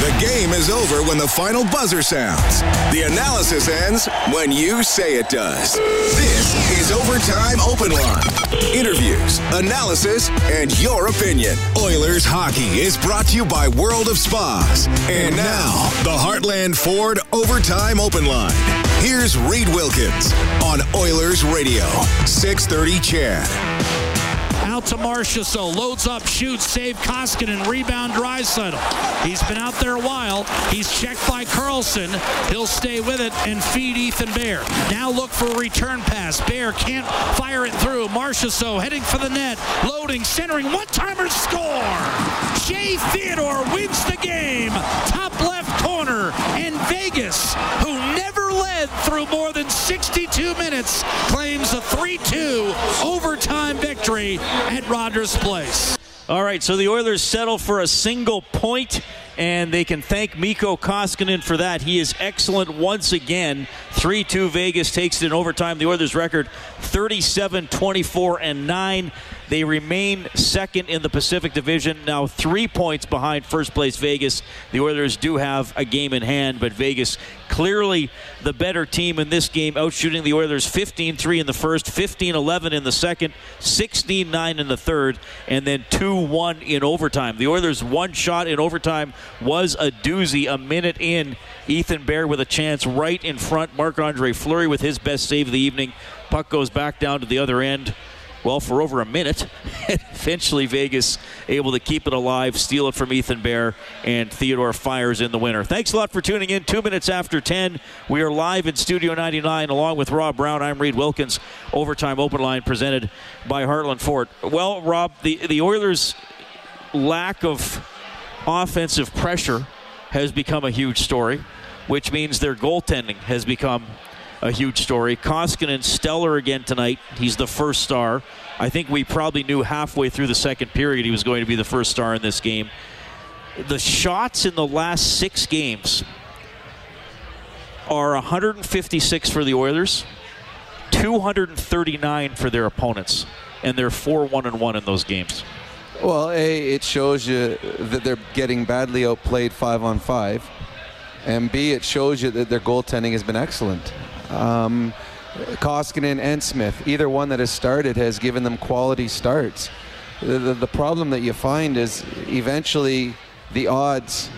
The game is over when the final buzzer sounds. The analysis ends when you say it does. This is Overtime Open Line. Interviews, analysis, and your opinion. Oilers hockey is brought to you by World of Spas. And now, the Heartland Ford Overtime Open Line. Here's Reed Wilkins on Oilers Radio, 630 CHED. Out to Marchessault loads up, shoots, save Koskinen, rebound Draisaitl. He's been out there a while. He's checked by Karlsson. He'll stay with it and feed Ethan Bear. Now look for a return pass. Bear can't fire it through. Marchessault heading for the net, loading, centering, one-timer score. Shea Theodore wins the game. Top corner, and Vegas, who never led through more than 62 minutes, claims a 3-2 overtime victory at Rogers Place. All right, so the Oilers settle for a single point, and they can thank Mikko Koskinen for that. He is excellent once again. 3 2 Vegas takes it in overtime. The Oilers' record 37 24 and 9. They remain second in the Pacific Division, now three points behind first place Vegas. The Oilers do have a game in hand, but Vegas clearly the better team in this game, outshooting the Oilers 15 3 in the first, 15 11 in the second, 16 9 in the third, and then 2 1 in overtime. The Oilers' one shot in overtime was a doozy a minute in. Ethan Bear with a chance right in front. Marc Andre Fleury with his best save of the evening. Puck goes back down to the other end well, for over a minute. Eventually, Vegas able to keep it alive, steal it from Ethan Bear, and Theodore fires in the winner. Thanks a lot for tuning in. Two minutes after 10, we are live in Studio 99 along with Rob Brown. I'm Reed Wilkins. Overtime Open Line presented by Heartland Ford. Well, Rob, the, the Oilers' lack of offensive pressure has become a huge story, which means their goaltending has become a huge story. Koskinen stellar again tonight. He's the first star. I think we probably knew halfway through the second period he was going to be the first star in this game. The shots in the last six games are 156 for the Oilers, 239 for their opponents, and they're 4 1 and 1 in those games. Well, A, it shows you that they're getting badly outplayed five on five. And B, it shows you that their goaltending has been excellent. Um, Koskinen and Smith, either one that has started has given them quality starts. The, the, the problem that you find is eventually the odds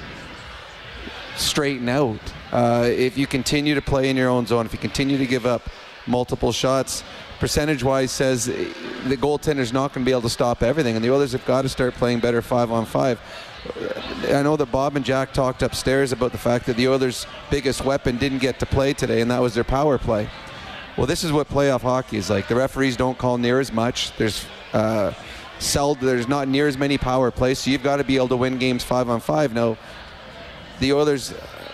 straighten out. Uh, if you continue to play in your own zone, if you continue to give up multiple shots, percentage wise says the goaltender's not going to be able to stop everything, and the others have got to start playing better five on five. I know that Bob and Jack talked upstairs about the fact that the Oilers' biggest weapon didn't get to play today, and that was their power play. Well, this is what playoff hockey is like. The referees don't call near as much. There's uh, there's not near as many power plays, so you've got to be able to win games five on five. Now, the Oilers'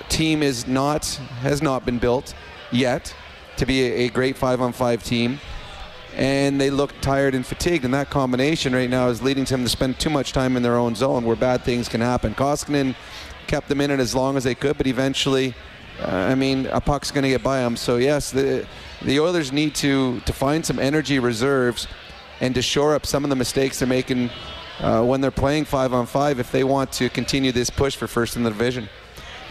team is not has not been built yet to be a, a great five on five team and they look tired and fatigued. And that combination right now is leading them to spend too much time in their own zone where bad things can happen. Koskinen kept them in it as long as they could, but eventually, uh, I mean, a puck's going to get by them. So, yes, the, the Oilers need to, to find some energy reserves and to shore up some of the mistakes they're making uh, when they're playing five on five if they want to continue this push for first in the division.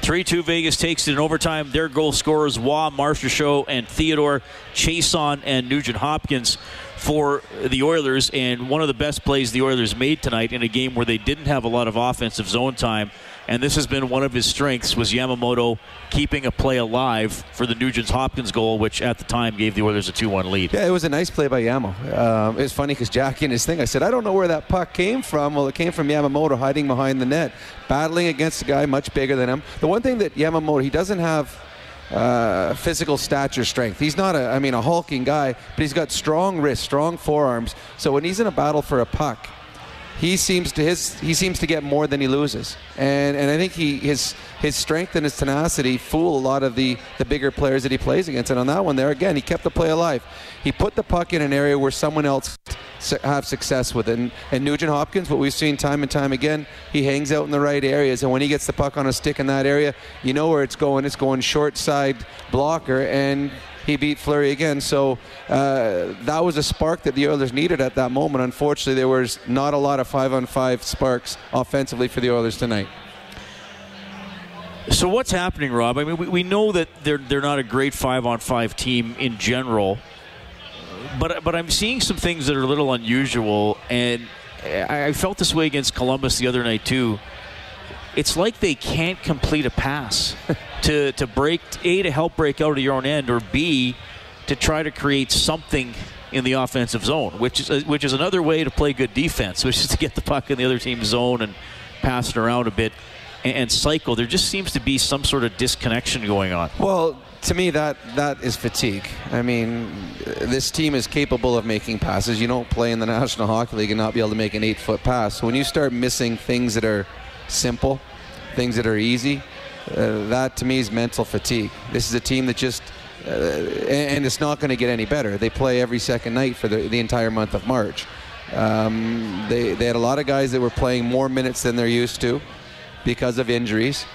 3 2 Vegas takes it in overtime. Their goal scorers, Waugh, Marchessault, and Theodore, Chiasson and Nugent Hopkins for the Oilers. And one of the best plays the Oilers made tonight in a game where they didn't have a lot of offensive zone time and this has been one of his strengths was Yamamoto keeping a play alive for the Nugent Hopkins goal, which at the time gave the Oilers a 2-1 lead. Yeah, it was a nice play by Yamo. Um, it was funny because Jack in his thing, I said, I don't know where that puck came from. Well, it came from Yamamoto hiding behind the net, battling against a guy much bigger than him. The one thing that Yamamoto, he doesn't have uh, physical stature strength. He's not a, I mean, a hulking guy, but he's got strong wrists, strong forearms. So when he's in a battle for a puck, he seems to his he seems to get more than he loses, and and I think he his his strength and his tenacity fool a lot of the the bigger players that he plays against. And on that one there again, he kept the play alive. He put the puck in an area where someone else have success with it. And, and Nugent Hopkins, what we've seen time and time again, he hangs out in the right areas, and when he gets the puck on a stick in that area, you know where it's going. It's going short side blocker, and he beat Fleury again. So uh, that was a spark that the Oilers needed at that moment. Unfortunately, there was not a lot of five on five sparks offensively for the Oilers tonight. So what's happening, Rob? I mean, we, we know that they're they're not a great five on five team in general, but but I'm seeing some things that are a little unusual, and I felt this way against Columbus the other night too. It's like they can't complete a pass to to break a to help break out of your own end, or b to try to create something in the offensive zone, which is which is another way to play good defense, which is to get the puck in the other team's zone and pass it around a bit and cycle. There just seems to be some sort of disconnection going on. Well, to me, that that is fatigue. I mean, this team is capable of making passes. You don't play in the National Hockey League and not be able to make an eight-foot pass. When you start missing things that are simple, things that are easy, uh, that to me is mental fatigue. This is a team that just, uh, and it's not going to get any better. They play every second night for the, the entire month of March. Um, they, they had a lot of guys that were playing more minutes than they're used to because of injuries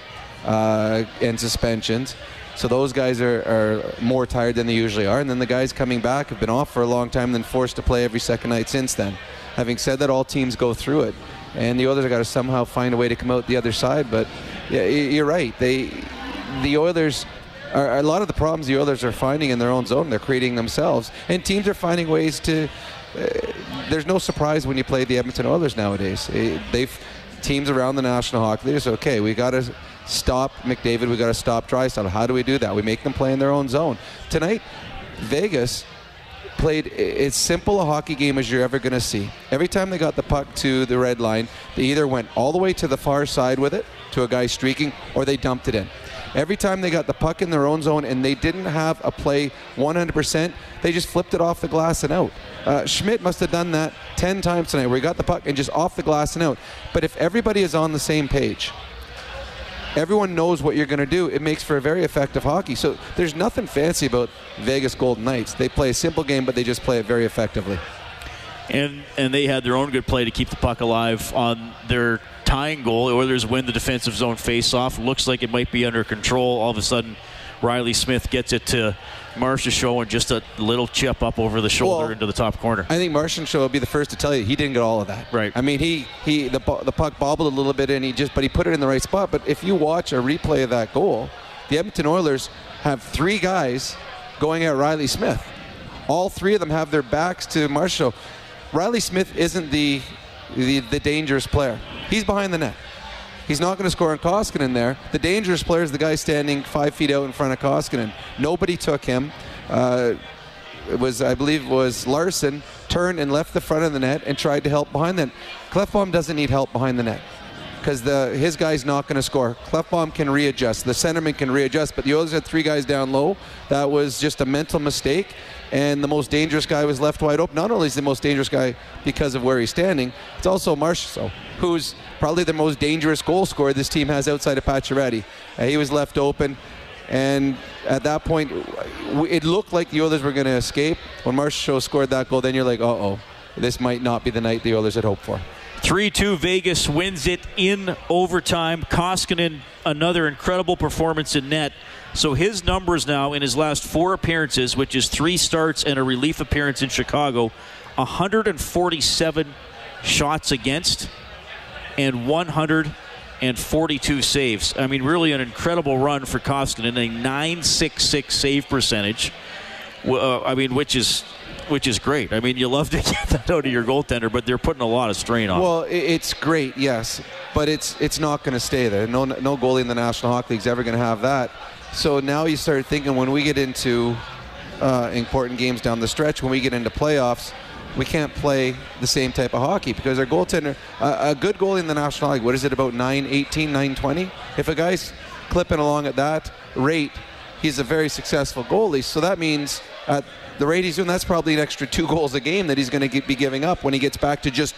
uh, and suspensions. So those guys are, are, more tired than they usually are. And then the guys coming back have been off for a long time, and then forced to play every second night since then. Having said that, all teams go through it. And the Oilers have got to somehow find a way to come out the other side. But yeah, you're right. They, the Oilers, are, a lot of the problems the Oilers are finding in their own zone, they're creating themselves. And teams are finding ways to. Uh, there's no surprise when you play the Edmonton Oilers nowadays. They've teams around the National Hockey League okay, we got to stop McDavid, we got to stop Draisaitl. How do we do that? We make them play in their own zone. Tonight, Vegas played as simple a hockey game as you're ever going to see. Every time they got the puck to the red line, they either went all the way to the far side with it, to a guy streaking, or they dumped it in. Every time they got the puck in their own zone and they didn't have a play 100%, they just flipped it off the glass and out. Uh, Schmidt must have done that 10 times tonight where he got the puck and just off the glass and out. But if everybody is on the same page, everyone knows what you're going to do. It makes for a very effective hockey. So there's nothing fancy about Vegas Golden Knights. They play a simple game, but they just play it very effectively. And and they had their own good play to keep the puck alive on their tying goal. Oilers win the defensive zone faceoff. Looks like it might be under control. All of a sudden, Reilly Smith gets it to Marchessault and just a little chip up over the shoulder well, into the top corner. I think Marchessault will be the first to tell you he didn't get all of that. Right. I mean, he he the the puck bobbled a little bit and he just but he put it in the right spot. But if you watch a replay of that goal, the Edmonton Oilers have three guys going at Reilly Smith. All three of them have their backs to Marchessault. Reilly Smith isn't the the, the dangerous player. He's behind the net. He's not going to score on Koskinen there. The dangerous player is the guy standing five feet out in front of Koskinen. Nobody took him. Uh, it was, I believe, was Larsson turned and left the front of the net and tried to help behind that. Klefbom doesn't need help behind the net because his guy's not going to score. Klefbom can readjust. The centerman can readjust, but the Oilers had three guys down low. That was just a mental mistake and the most dangerous guy was left wide open. Not only is the most dangerous guy because of where he's standing, it's also Marchessault, who's probably the most dangerous goal scorer this team has outside of Pacioretty. Uh, he was left open, and at that point, it looked like the Oilers were going to escape. When Marchessault scored that goal, then you're like, uh-oh, this might not be the night the Oilers had hoped for. 3 2 Vegas wins it in overtime. Koskinen, another incredible performance in net. So his numbers now in his last four appearances, which is three starts and a relief appearance in Chicago, 147 shots against and 142 saves. I mean, really an incredible run for Koskinen, a 966 save percentage. Uh, I mean, which is which is great. I mean, you love to get that out of your goaltender, but they're putting a lot of strain on. Well, it's great, yes, but it's it's not going to stay there. No no goalie in the National Hockey League is ever going to have that. So now you start thinking when we get into uh, important games down the stretch, when we get into playoffs, we can't play the same type of hockey because our goaltender, uh, a good goalie in the National League, what is it, about 918, 920? If a guy's clipping along at that rate, he's a very successful goalie. So that means at the rate he's doing, that's probably an extra two goals a game that he's going to be giving up when he gets back to just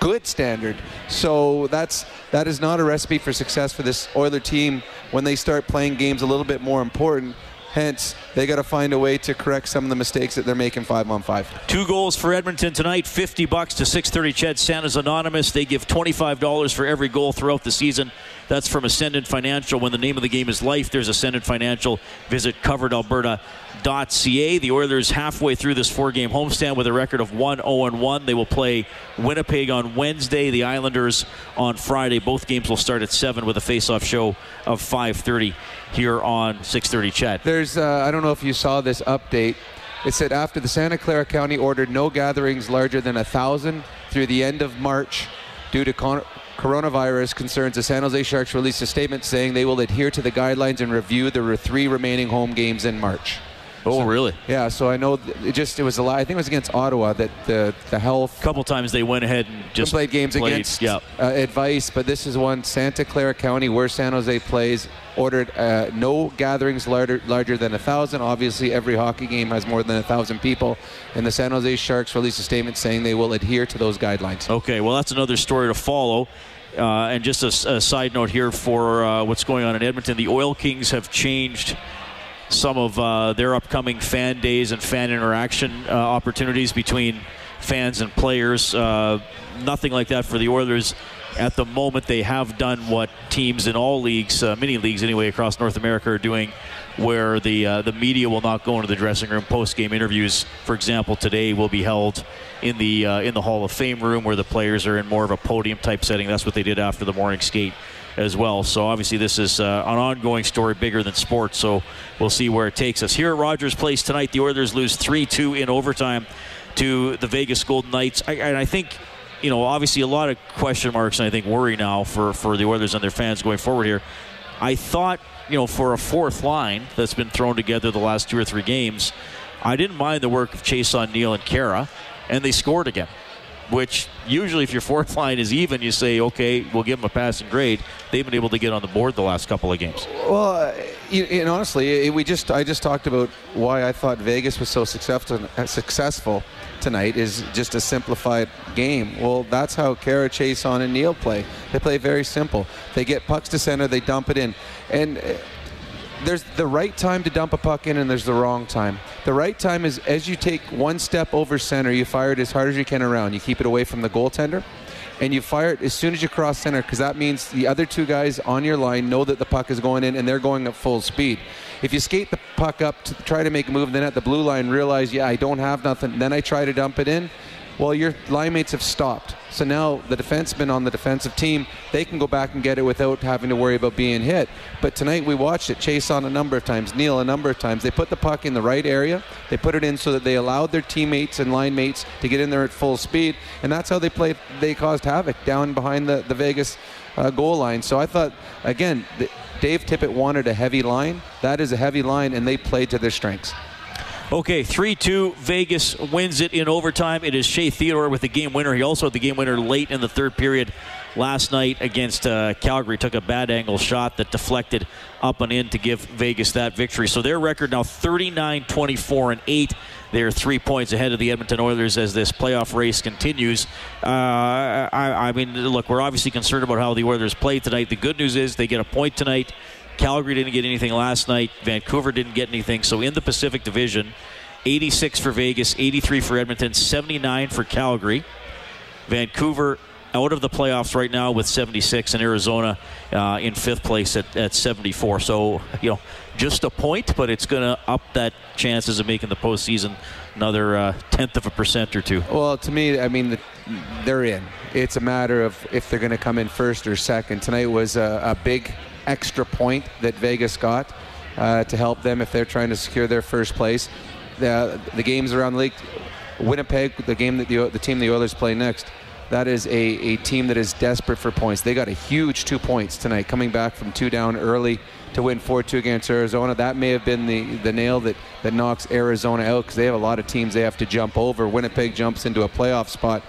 good standard. So that's that is not a recipe for success for this Oiler team when they start playing games a little bit more important. Hence, they got to find a way to correct some of the mistakes that they're making five on five. Two goals for Edmonton tonight. Fifty bucks to 630 CHED Santa's Anonymous. They give $25 for every goal throughout the season. That's from Ascendant Financial. When the name of the game is life, there's Ascendant Financial. Visit coveredalberta.ca. The Oilers halfway through this four-game homestand with a record of 1-0-1. They will play Winnipeg on Wednesday, the Islanders on Friday. Both games will start at 7 with a face-off show of 5:30 here on 6:30 CHED. There's, uh, I don't know if you saw this update. It said after the Santa Clara County ordered no gatherings larger than a thousand through the end of March due to con- coronavirus concerns, the San Jose Sharks released a statement saying they will adhere to the guidelines and review the three remaining home games in March. Oh, really? Yeah, so I know it just it was a lot. I think it was against Ottawa that the the health. A couple times they went ahead and just played games played, against yeah. uh, advice, but this is one Santa Clara County where San Jose plays ordered uh, no gatherings larger larger than a thousand. Obviously, every hockey game has more than a thousand people, and the San Jose Sharks released a statement saying they will adhere to those guidelines. Okay, well that's another story to follow. Uh, and just a, a, side note here for uh, what's going on in Edmonton, the Oil Kings have changed some of uh, their upcoming fan days and fan interaction uh, opportunities between fans and players. Uh, nothing like that for the Oilers. At the moment, they have done what teams in all leagues, uh, many leagues anyway, across North America are doing, where the uh, the media will not go into the dressing room. Post game interviews, for example, today will be held in the uh, in the Hall of Fame room where the players are in more of a podium type setting. That's what they did after the morning skate as well. So obviously this is uh, an ongoing story bigger than sports. So we'll see where it takes us. Here at Rogers Place tonight, the Oilers lose 3-2 in overtime to the Vegas Golden Knights. I, and I think you know, obviously a lot of question marks and I think worry now for, for the Oilers and their fans going forward here. I thought, you know, for a fourth line that's been thrown together the last two or three games, I didn't mind the work of Chiasson Neal and Khaira, and they scored again. Which usually, if your fourth line is even, you say, okay, we'll give them a passing grade. They've been able to get on the board the last couple of games. Well, uh, you, and honestly, we just I just talked about why I thought Vegas was so successful successful tonight is just a simplified game. Well, that's how Khaira, Chiasson, and Neal play. They play very simple. They get pucks to center, they dump it in, and uh, there's the right time to dump a puck in, and there's the wrong time. The right time is as you take one step over center, you fire it as hard as you can around. You keep it away from the goaltender, and you fire it as soon as you cross center, because that means the other two guys on your line know that the puck is going in, and they're going at full speed. If you skate the puck up to try to make a move, then at the blue line realize, yeah, I don't have nothing. Then I try to dump it in. Well, your line mates have stopped. So now the defenseman on the defensive team, they can go back and get it without having to worry about being hit. But tonight we watched it Chiasson a number of times, Neal a number of times. They put the puck in the right area. They put it in so that they allowed their teammates and line mates to get in there at full speed, and that's how they played. They caused havoc down behind the the Vegas uh, goal line. So I thought again. Dave Tippett wanted a heavy line. That is a heavy line, and they played to their strengths. Okay, 3 2. Vegas wins it in overtime. It is Shea Theodore with the game winner. He also had the game winner late in the third period last night against uh, Calgary. Took a bad angle shot that deflected up and in to give Vegas that victory. So their record now 39 24 and 8. They're three points ahead of the Edmonton Oilers as this playoff race continues. Uh, I, I mean, look, we're obviously concerned about how the Oilers played tonight. The good news is they get a point tonight. Calgary didn't get anything last night. Vancouver didn't get anything. So in the Pacific Division, 86 for Vegas, 83 for Edmonton, 79 for Calgary. Vancouver out of the playoffs right now with 76, and Arizona uh, in fifth place at, at 74. So, you know, just a point, but it's going to up that chances of making the postseason another uh, tenth of a percent or two. Well, to me, I mean, they're in. It's a matter of if they're going to come in first or second. Tonight was a, a big extra point that Vegas got uh, to help them if they're trying to secure their first place. The, the games around the league, Winnipeg, the game that the, the team the Oilers play next, that is a, a team that is desperate for points. They got a huge two points tonight, coming back from two down early to win 4-2 against Arizona. That may have been the, the nail that, that knocks Arizona out because they have a lot of teams they have to jump over. Winnipeg jumps into a playoff spot.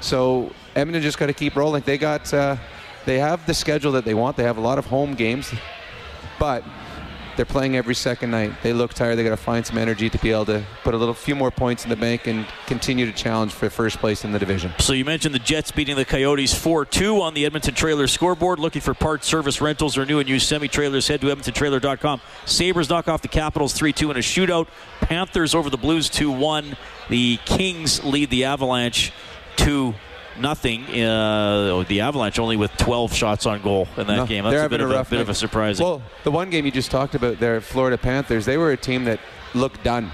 So Edmonton just got to keep rolling. They got uh, they have the schedule that they want. They have a lot of home games, but they're playing every second night. They look tired. They got to find some energy to be able to put a little few more points in the bank and continue to challenge for first place in the division. So you mentioned the Jets beating the Coyotes 4-2 on the Edmonton Trailer scoreboard. Looking for parts, service, rentals, or new and used semi-trailers, head to edmontontrailer.com. Sabres knock off the Capitals 3-2 in a shootout. Panthers over the Blues 2-1. The Kings lead the Avalanche 2 nothing. Uh, the Avalanche only with 12 shots on goal in that No, game. they're That's a bit, of a a, rough bit of a surprise. Well, the one game you just talked about there, Florida Panthers, they were a team that looked done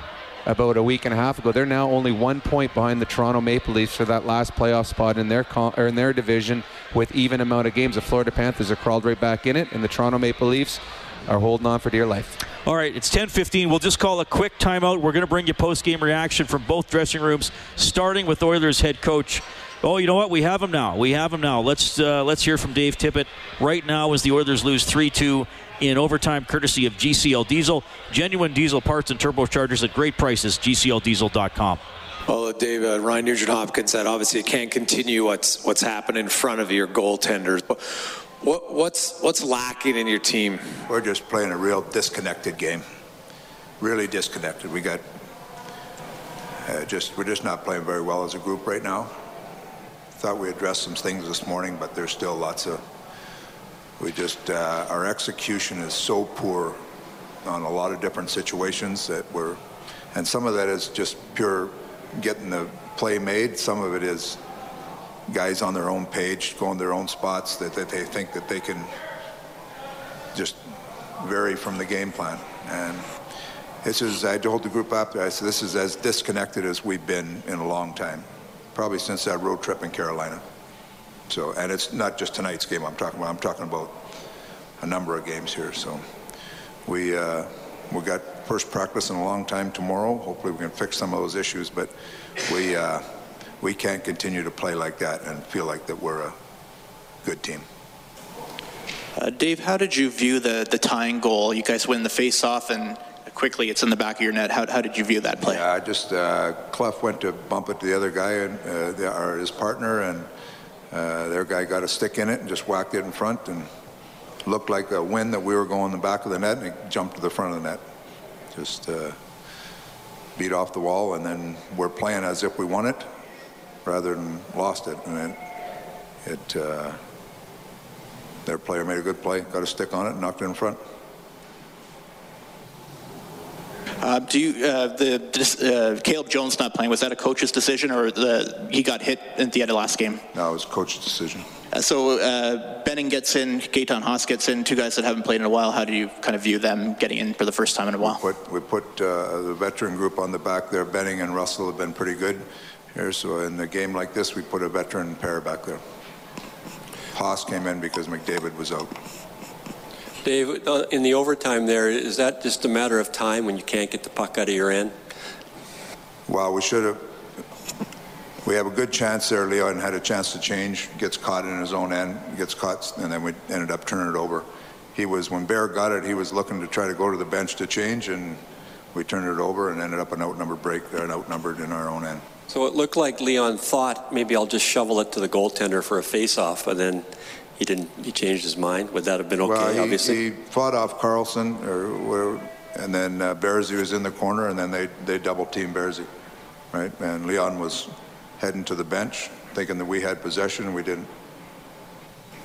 about a week and a half ago. They're now only one point behind the Toronto Maple Leafs for that last playoff spot in their con- or in their division with even amount of games. The Florida Panthers have crawled right back in it, and the Toronto Maple Leafs are holding on for dear life. All right, it's 10:15. We'll just call a quick timeout. We're going to bring you post-game reaction from both dressing rooms, starting with Oilers head coach. Oh, you know what? We have him now. We have him now. Let's uh, let's hear from Dave Tippett right now as the Oilers lose 3-2 in overtime, courtesy of GCL Diesel, genuine diesel parts and turbochargers at great prices. GCLDiesel.com. Well, Dave, uh, Ryan Nugent Hopkins said obviously it can't continue what's what's happened in front of your goaltenders. What, what's what's lacking in your team? We're just playing a real disconnected game. Really disconnected. We got uh, just we're just not playing very well as a group right now. Thought we addressed some things this morning, but there's still lots of. We just uh, our execution is so poor on a lot of different situations that we're, and some of that is just pure getting the play made. Some of it is guys on their own page, going their own spots that, that they think that they can just vary from the game plan. And this is, I told the group up I said, this is as disconnected as we've been in a long time, probably since that road trip in Carolina. So, and it's not just tonight's game I'm talking about, I'm talking about a number of games here. So we, uh, we got first practice in a long time tomorrow. Hopefully we can fix some of those issues, but we, uh, we can't continue to play like that and feel like that we're a good team. Uh, Dave, how did you view the, the tying goal? You guys win the face-off, and quickly it's in the back of your net. How, how did you view that play? Yeah, I just uh, went to bump it to the other guy and uh, the, or his partner, and uh, their guy got a stick in it and just whacked it in front, and looked like a win that we were going the back of the net, and it jumped to the front of the net. Just uh, beat off the wall, and then we're playing as if we won it rather than lost it, and it. it uh, their player made a good play, got a stick on it, knocked it in front. Uh, do you, uh, the, this, uh, Caleb Jones not playing, was that a coach's decision, or the, he got hit at the end of last game? No, it was coach's decision. Uh, so uh, Benning gets in, Gaetan Haas gets in, two guys that haven't played in a while. How do you kind of view them getting in for the first time in a while? Put, we put uh, the veteran group on the back there. Benning and Russell have been pretty good here. So in a game like this, we put a veteran pair back there. Haas came in because McDavid was out. Dave, uh, in the overtime there, is that just a matter of time when you can't get the puck out of your end? Well, we should have. We have a good chance there. Leon had a chance to change, gets caught in his own end, gets caught, and then we ended up turning it over. He was when Bear got it, he was looking to try to go to the bench to change, and we turned it over and ended up an outnumbered break there and outnumbered in our own end. So it looked like Leon thought maybe I'll just shovel it to the goaltender for a face-off, but then he didn't. He changed his mind. Would that have been okay? well, he, obviously. he fought off Karlsson, or whatever, and then uh, Bearsy was in the corner, and then they they double teamed Bearsy, right? And Leon was heading to the bench, thinking that we had possession, and we didn't,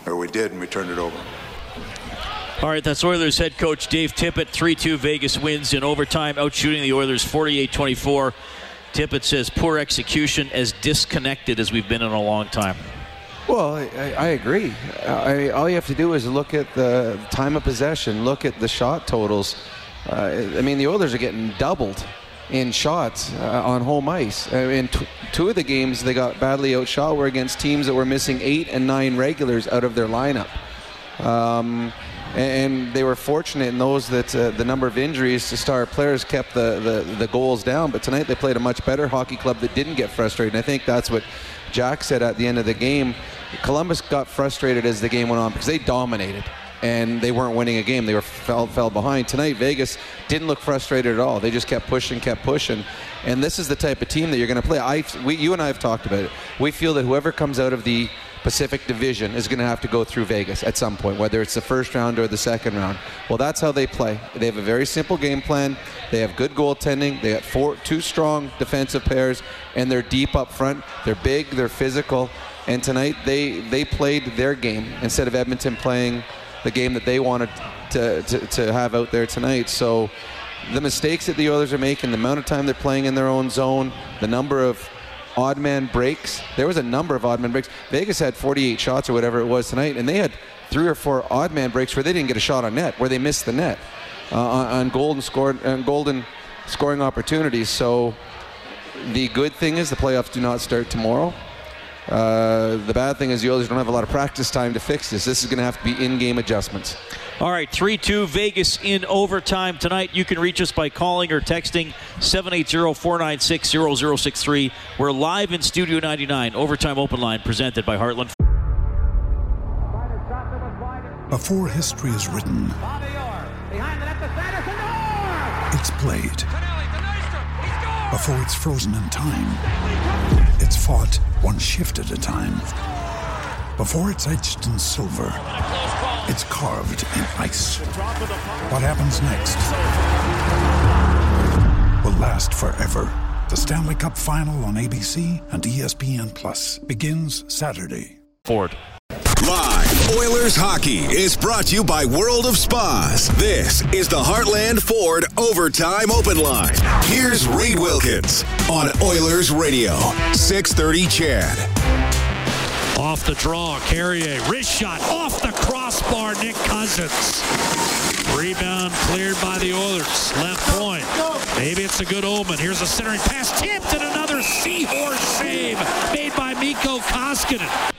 or we did, and we turned it over. All right, that's Oilers head coach Dave Tippett. 3 2 Vegas wins in overtime, outshooting the Oilers 48 24. Tippett says poor execution, as disconnected as we've been in a long time. Well, I, I agree. I, all you have to do is look at the time of possession, look at the shot totals. Uh, I mean, the Oilers are getting doubled in shots uh, on home ice. Uh, in t- two of the games, they got badly outshot were against teams that were missing eight and nine regulars out of their lineup. Um, and they were fortunate in those that uh, the number of injuries to star players kept the, the, the goals down. But tonight they played a much better hockey club that didn't get frustrated. And I think that's what Jack said at the end of the game. Columbus got frustrated as the game went on because they dominated and they weren't winning a game. They were fell, fell behind. Tonight, Vegas didn't look frustrated at all. They just kept pushing, kept pushing. And this is the type of team that you're going to play. I, we, you and I have talked about it. We feel that whoever comes out of the Pacific Division is going to have to go through Vegas at some point, whether it's the first round or the second round. Well, that's how they play. They have a very simple game plan. They have good goaltending. They got four, two strong defensive pairs, and they're deep up front. They're big. They're physical. And tonight they they played their game instead of Edmonton playing the game that they wanted to, to, to have out there tonight. So the mistakes that the Oilers are making, the amount of time they're playing in their own zone, the number of odd man breaks. There was a number of odd man breaks. Vegas had 48 shots or whatever it was tonight, and they had three or four odd man breaks where they didn't get a shot on net, where they missed the net uh, on, on golden scored on golden scoring opportunities. So the good thing is the playoffs do not start tomorrow. Uh, the bad thing is the Oilers don't have a lot of practice time to fix this. This is going to have to be in-game adjustments. All right, 3 2 Vegas in overtime tonight. You can reach us by calling or texting 780 496 0063. We're live in Studio 99, Overtime Open Line, presented by Heartland. Before history is written, it's played. Before it's frozen in time, it's fought one shift at a time. Before it's etched in silver, it's carved in ice. What happens next will last forever. The Stanley Cup Final on ABC and ESPN Plus begins Saturday. Ford. Live Oilers hockey is brought to you by World of Spas. This is the Heartland Ford Overtime Open Line. Here's Reed Wilkins on Oilers Radio, 630 CHED. Off the draw, Carrier. Wrist shot off the crossbar, Nick Cousins. Rebound cleared by the Oilers. Left point. Maybe it's a good omen. Here's a centering pass tipped and another seahorse save made by Mikko Koskinen.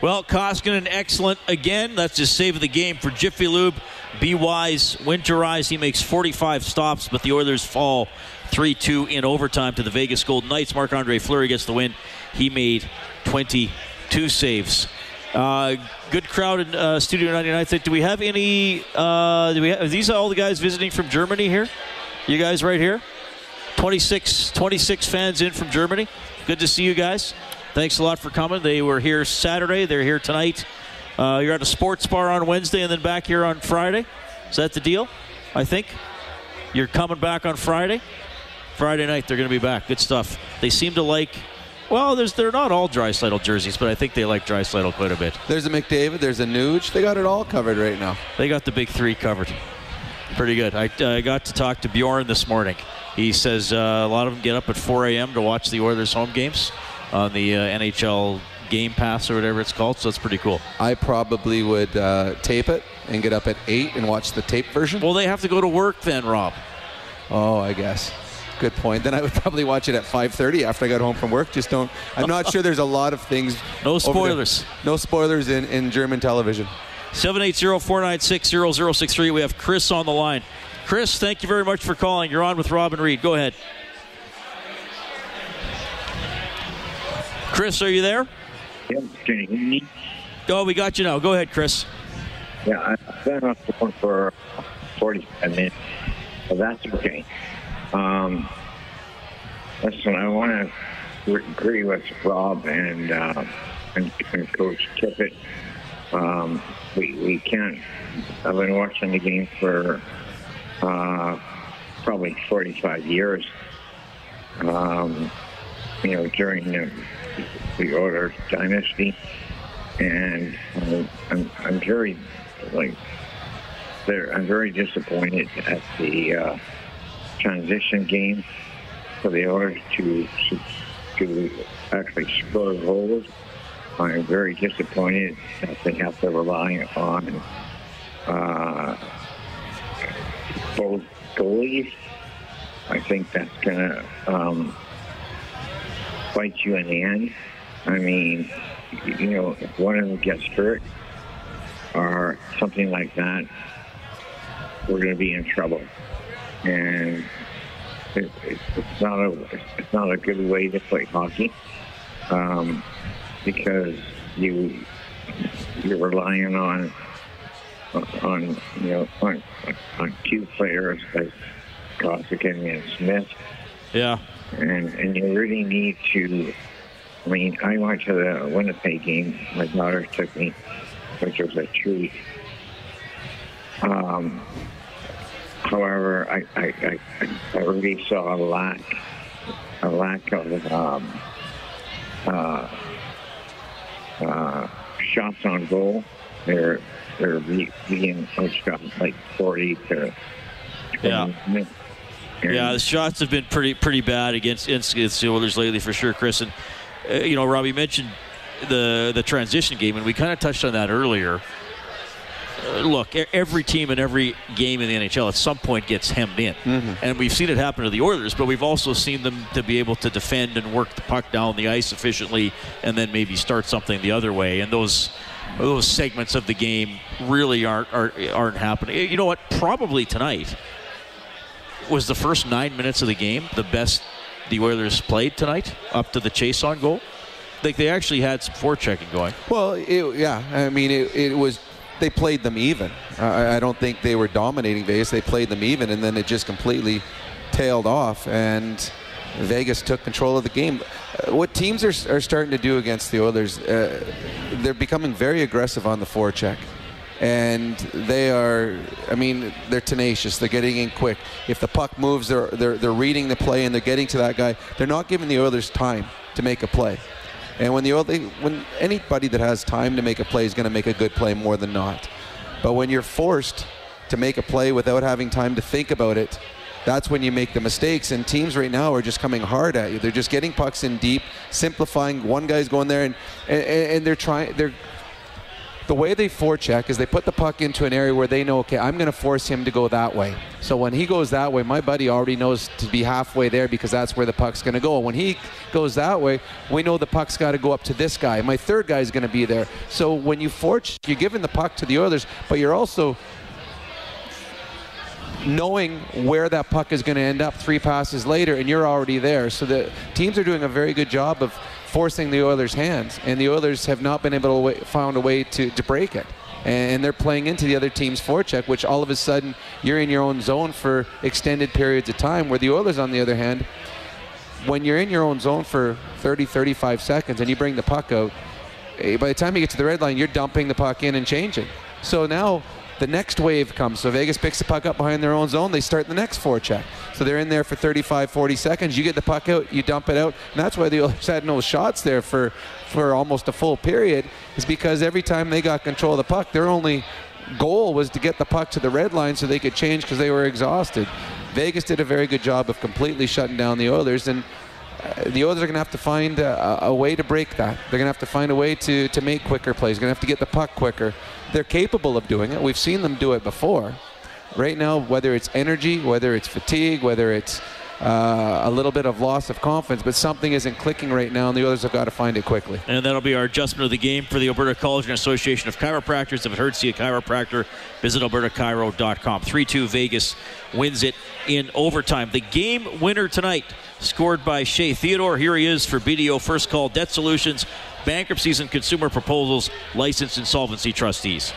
Well, Koskinen, excellent again. That's his save of the game for Jiffy Lube. Be wise, winterize. He makes 45 stops, but the Oilers fall 3 2 in overtime to the Vegas Golden Knights. Marc Andre Fleury gets the win. He made 22 saves. Uh, good crowd in uh, Studio 99. Think, Do we have any? Uh, do we have, are these all the guys visiting from Germany here? You guys right here? 26, 26 fans in from Germany. Good to see you guys. Thanks a lot for coming. They were here Saturday. They're here tonight. Uh, you're at a sports bar on Wednesday and then back here on Friday. Is that the deal? I think. You're coming back on Friday? Friday night, they're going to be back. Good stuff. They seem to like. Well, there's they're not all Draisaitl jerseys, but I think they like Draisaitl quite a bit. There's a McDavid, there's a Nuge. They got it all covered right now. They got the big three covered. Pretty good. I uh, got to talk to Bjorn this morning. He says uh, a lot of them get up at 4 a.m. to watch the Oilers home games on the uh, NHL Game Pass or whatever it's called. So that's pretty cool. I probably would uh, tape it and get up at 8 and watch the tape version. Well, they have to go to work then, Rob. Oh, I guess. Good point. Then I would probably watch it at 5:30 after I got home from work. Just don't. I'm not sure. There's a lot of things. No over there. spoilers. No spoilers in, in German television. 780-496-0063. We have Chris on the line. Chris, thank you very much for calling. You're on with Robin Reed. Go ahead. Chris, are you there? Yeah, can you hear me? Oh, we got you now. Go ahead, Chris. Yeah, I've been on the phone for 45 minutes, but that's okay. Um, listen, I want to agree with Rob and, uh, and, and Coach Tippett. Um, we, we can't. I've been watching the game for uh, probably 45 years. Um, you know, during the, the Oilers dynasty, and uh, I'm, I'm very like. I'm very disappointed at the uh, transition game for the Oilers to to, to actually score goals. I'm very disappointed that they have to rely on uh, both goalies. I think that's going to um, bite you in the end. I mean, you know, if one of them gets hurt or something like that, we're going to be in trouble. And it, it, it's not a it's not a good way to play hockey um, because you you're relying on on you know on on two players like Koskinen and Smith, Yeah. and and you really need to. I mean, I went to the Winnipeg game. My daughter took me, which was a treat. Um, however, I, I, I, I really saw a lack, a lack of um, uh, uh, shots on goal. They're they're be- being outshot like 40 to 20 Yeah. minutes. Yeah, the shots have been pretty pretty bad against, against the Oilers lately for sure, Chris. And uh, you know, Robbie mentioned the the transition game, and we kind of touched on that earlier. Look, every team in every game in the NHL at some point gets hemmed in, mm-hmm. and we've seen it happen to the Oilers. But we've also seen them to be able to defend and work the puck down the ice efficiently, and then maybe start something the other way. And those those segments of the game really aren't aren't, aren't happening. You know what? Probably tonight was the first nine minutes of the game the best the Oilers played tonight up to the Chiasson goal. Like they actually had some forechecking going. Well, it, yeah. I mean, it, it was. They played them even. I, I don't think they were dominating Vegas. They played them even, and then it just completely tailed off, and Vegas took control of the game. Uh, What teams are, are starting to do against the Oilers, uh, they're becoming very aggressive on the forecheck. And they are, I mean, they're tenacious. They're getting in quick. If the puck moves, they're, they're, they're reading the play and they're getting to that guy. They're not giving the Oilers time to make a play. And when the Oil- when anybody that has time to make a play is going to make a good play more than not. But when you're forced to make a play without having time to think about it, that's when you make the mistakes. And teams right now are just coming hard at you. They're just getting pucks in deep, simplifying. One guy's going there, and and, and they're trying. They're the way they forecheck is they put the puck into an area where they know, okay, I'm going to force him to go that way. So when he goes that way, my buddy already knows to be halfway there because that's where the puck's going to go. When he goes that way, we know the puck's got to go up to this guy. My third guy is going to be there. So when you forecheck, you're giving the puck to the Oilers, but you're also knowing where that puck is going to end up three passes later, and you're already there. So the teams are doing a very good job of forcing the Oilers' hands, and the Oilers have not been able to found a way to, to break it. And they're playing into the other team's forecheck, which all of a sudden you're in your own zone for extended periods of time. Where the Oilers, on the other hand, when you're in your own zone for 30, 35 seconds and you bring the puck out, eh, by the time you get to the red line, you're dumping the puck in and changing. So now the next wave comes. So Vegas picks the puck up behind their own zone. They start the next forecheck. So they're in there for 35, 40 seconds. You get the puck out, you dump it out. And that's why the Oilers had no shots there for, for almost a full period, is because every time they got control of the puck, their only goal was to get the puck to the red line so they could change because they were exhausted. Vegas did a very good job of completely shutting down the Oilers, and Uh, the Oilers are going to have to find a, a way to break that. They're going to have to find a way to, to make quicker plays. They're going to have to get the puck quicker. They're capable of doing it. We've seen them do it before. Right now, whether it's energy, whether it's fatigue, whether it's uh, a little bit of loss of confidence, but something isn't clicking right now, and the others have got to find it quickly. And that'll be our adjustment of the game for the Alberta College and Association of Chiropractors. If it hurts you, a chiropractor, visit albertachiro.com. 3 2 Vegas wins it in overtime. The game winner tonight, scored by Shea Theodore. Here he is for BDO First Call Debt Solutions, Bankruptcies and Consumer Proposals, Licensed Insolvency Trustees.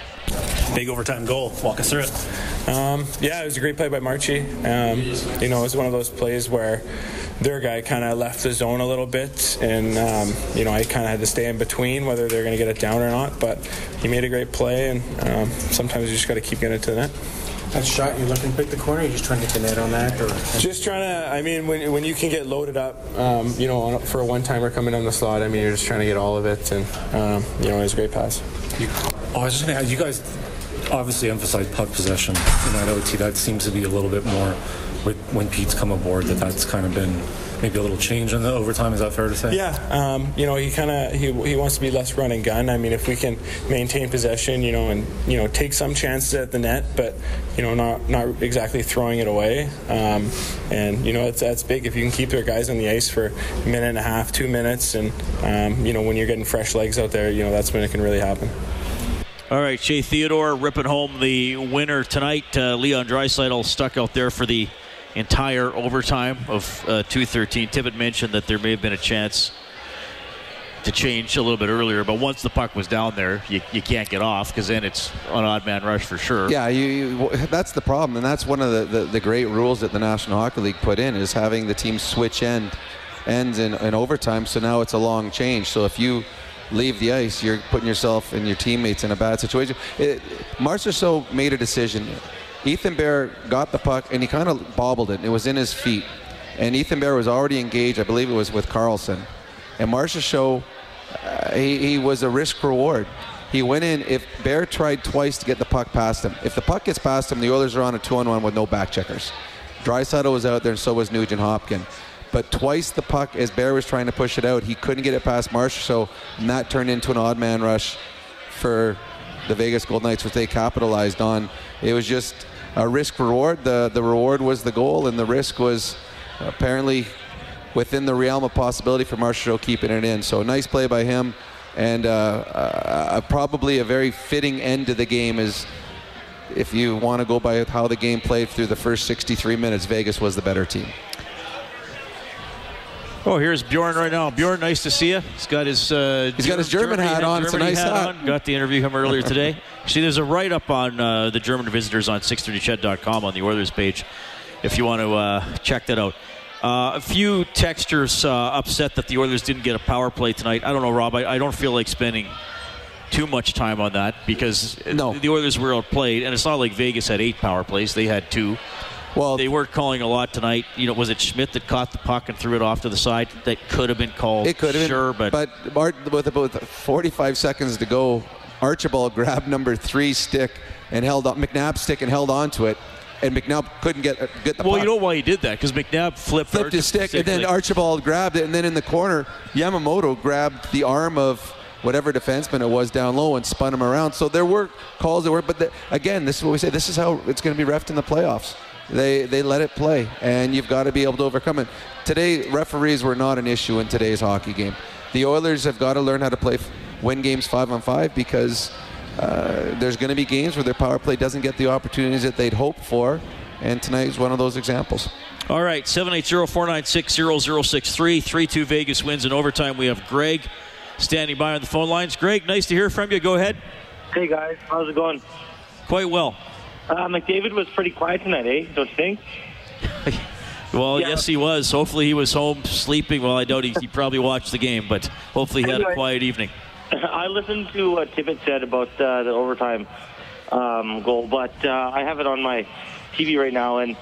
big overtime goal. Walk us through it. Um, yeah, it was a great play by Marchie. Um, you know, it was one of those plays where their guy kind of left the zone a little bit, and um, you know, I kind of had to stay in between whether they're going to get it down or not. But he made a great play, and um, sometimes you just got to keep getting it to the net. That shot, you're looking to pick the corner, you're just trying to hit the net on that? Or? Just trying to, I mean, when, when you can get loaded up, um, you know, on, for a one timer coming down the slot, I mean, you're just trying to get all of it, and um, you know, it was a great pass. Oh, I was just going to add, you guys obviously emphasize puck possession in that OT. That seems to be a little bit more with when Pete's come aboard. That that's kind of been maybe a little change in the overtime. Is that fair to say? Yeah, um, you know, he kind of he, he wants to be less run and gun. I mean, if we can maintain possession, you know, and you know, take some chances at the net, but you know, not not exactly throwing it away. Um, and you know, it's that's big if you can keep their guys on the ice for a minute and a half, two minutes, and um, you know, when you're getting fresh legs out there, you know, that's when it can really happen. All right, Shea Theodore ripping home the winner tonight. Uh, Leon Draisaitl stuck out there for the entire overtime of uh, 213. Tippett mentioned that there may have been a chance to change a little bit earlier, but once the puck was down there, you, you can't get off because then it's an odd man rush for sure. Yeah, you, you, that's the problem, and that's one of the, the, the, great rules that the National Hockey League put in is having the team switch end ends in, in overtime. So now it's a long change. So if you leave the ice, you're putting yourself and your teammates in a bad situation. It, Marchessault made a decision. Ethan Bear got the puck and he kind of bobbled it. It was in his feet, and Ethan Bear was already engaged. I believe it was with Karlsson, and Marchessault, uh, he, he was a risk reward. He went in. If Bear tried twice to get the puck past him, if the puck gets past him, the Oilers are on a two-on-one with no back checkers. Draisaitl was out there, and so was Nugent Hopkins. But twice the puck, as Bear was trying to push it out, he couldn't get it past Marchessault, so that turned into an odd man rush for the Vegas Golden Knights, which they capitalized on. It was just a risk reward. The the reward was the goal, and the risk was apparently within the realm of possibility for Marchessault keeping it in. So nice play by him, and uh, uh, probably a very fitting end to the game is. If you want to go by how the game played through the first 63 minutes, Vegas was the better team. Oh, here's Bjorn right now. Bjorn, nice to see you. He's got his uh, He's got his German hat on. It's a nice hat. on. Got to interview him earlier today. See, there's a write up on uh, the German visitors on 630ched.com on the Oilers page if you want to uh, check that out. Uh, a few textures uh, upset that the Oilers didn't get a power play tonight. I don't know, Rob. I, I don't feel like spending too much time on that because the Oilers were outplayed, and it's not like Vegas had eight power plays; they had two. Well, they were calling a lot tonight. You know, was it Schmidt that caught the puck and threw it off to the side? That could have been called. It could have sure, been. but but Mart, with about 45 seconds to go, Archibald grabbed number three stick and held on McNabb's stick and held on to it, and McNabb couldn't get get the well, puck. you know why he did that? Because McNabb flipped, flipped his stick, and then Archibald grabbed it, and then in the corner, Yamamoto grabbed the arm of whatever defenseman it was down low and spun him around. So there were calls that were, but the, again, this is what we say. This is how it's going to be refed in the playoffs. They they let it play, and you've got to be able to overcome it. Today, referees were not an issue in today's hockey game. The Oilers have got to learn how to play, win games five on five because uh, there's going to be games where their power play doesn't get the opportunities that they'd hoped for, and tonight is one of those examples. All right, 780-496-0063. 3-2 Vegas wins in overtime. We have Greg standing by on the phone lines. Greg, nice to hear from you. Go ahead. Hey guys, how's it going? Quite well. Uh, McDavid was pretty quiet tonight, eh? Don't you think? Well, Yeah. yes, he was. Hopefully he was home sleeping. Well, I doubt he, he probably watched the game, but hopefully he had a quiet evening. I listened to what Tippett said about uh, the overtime um, goal, but uh, I have it on my TV right now, and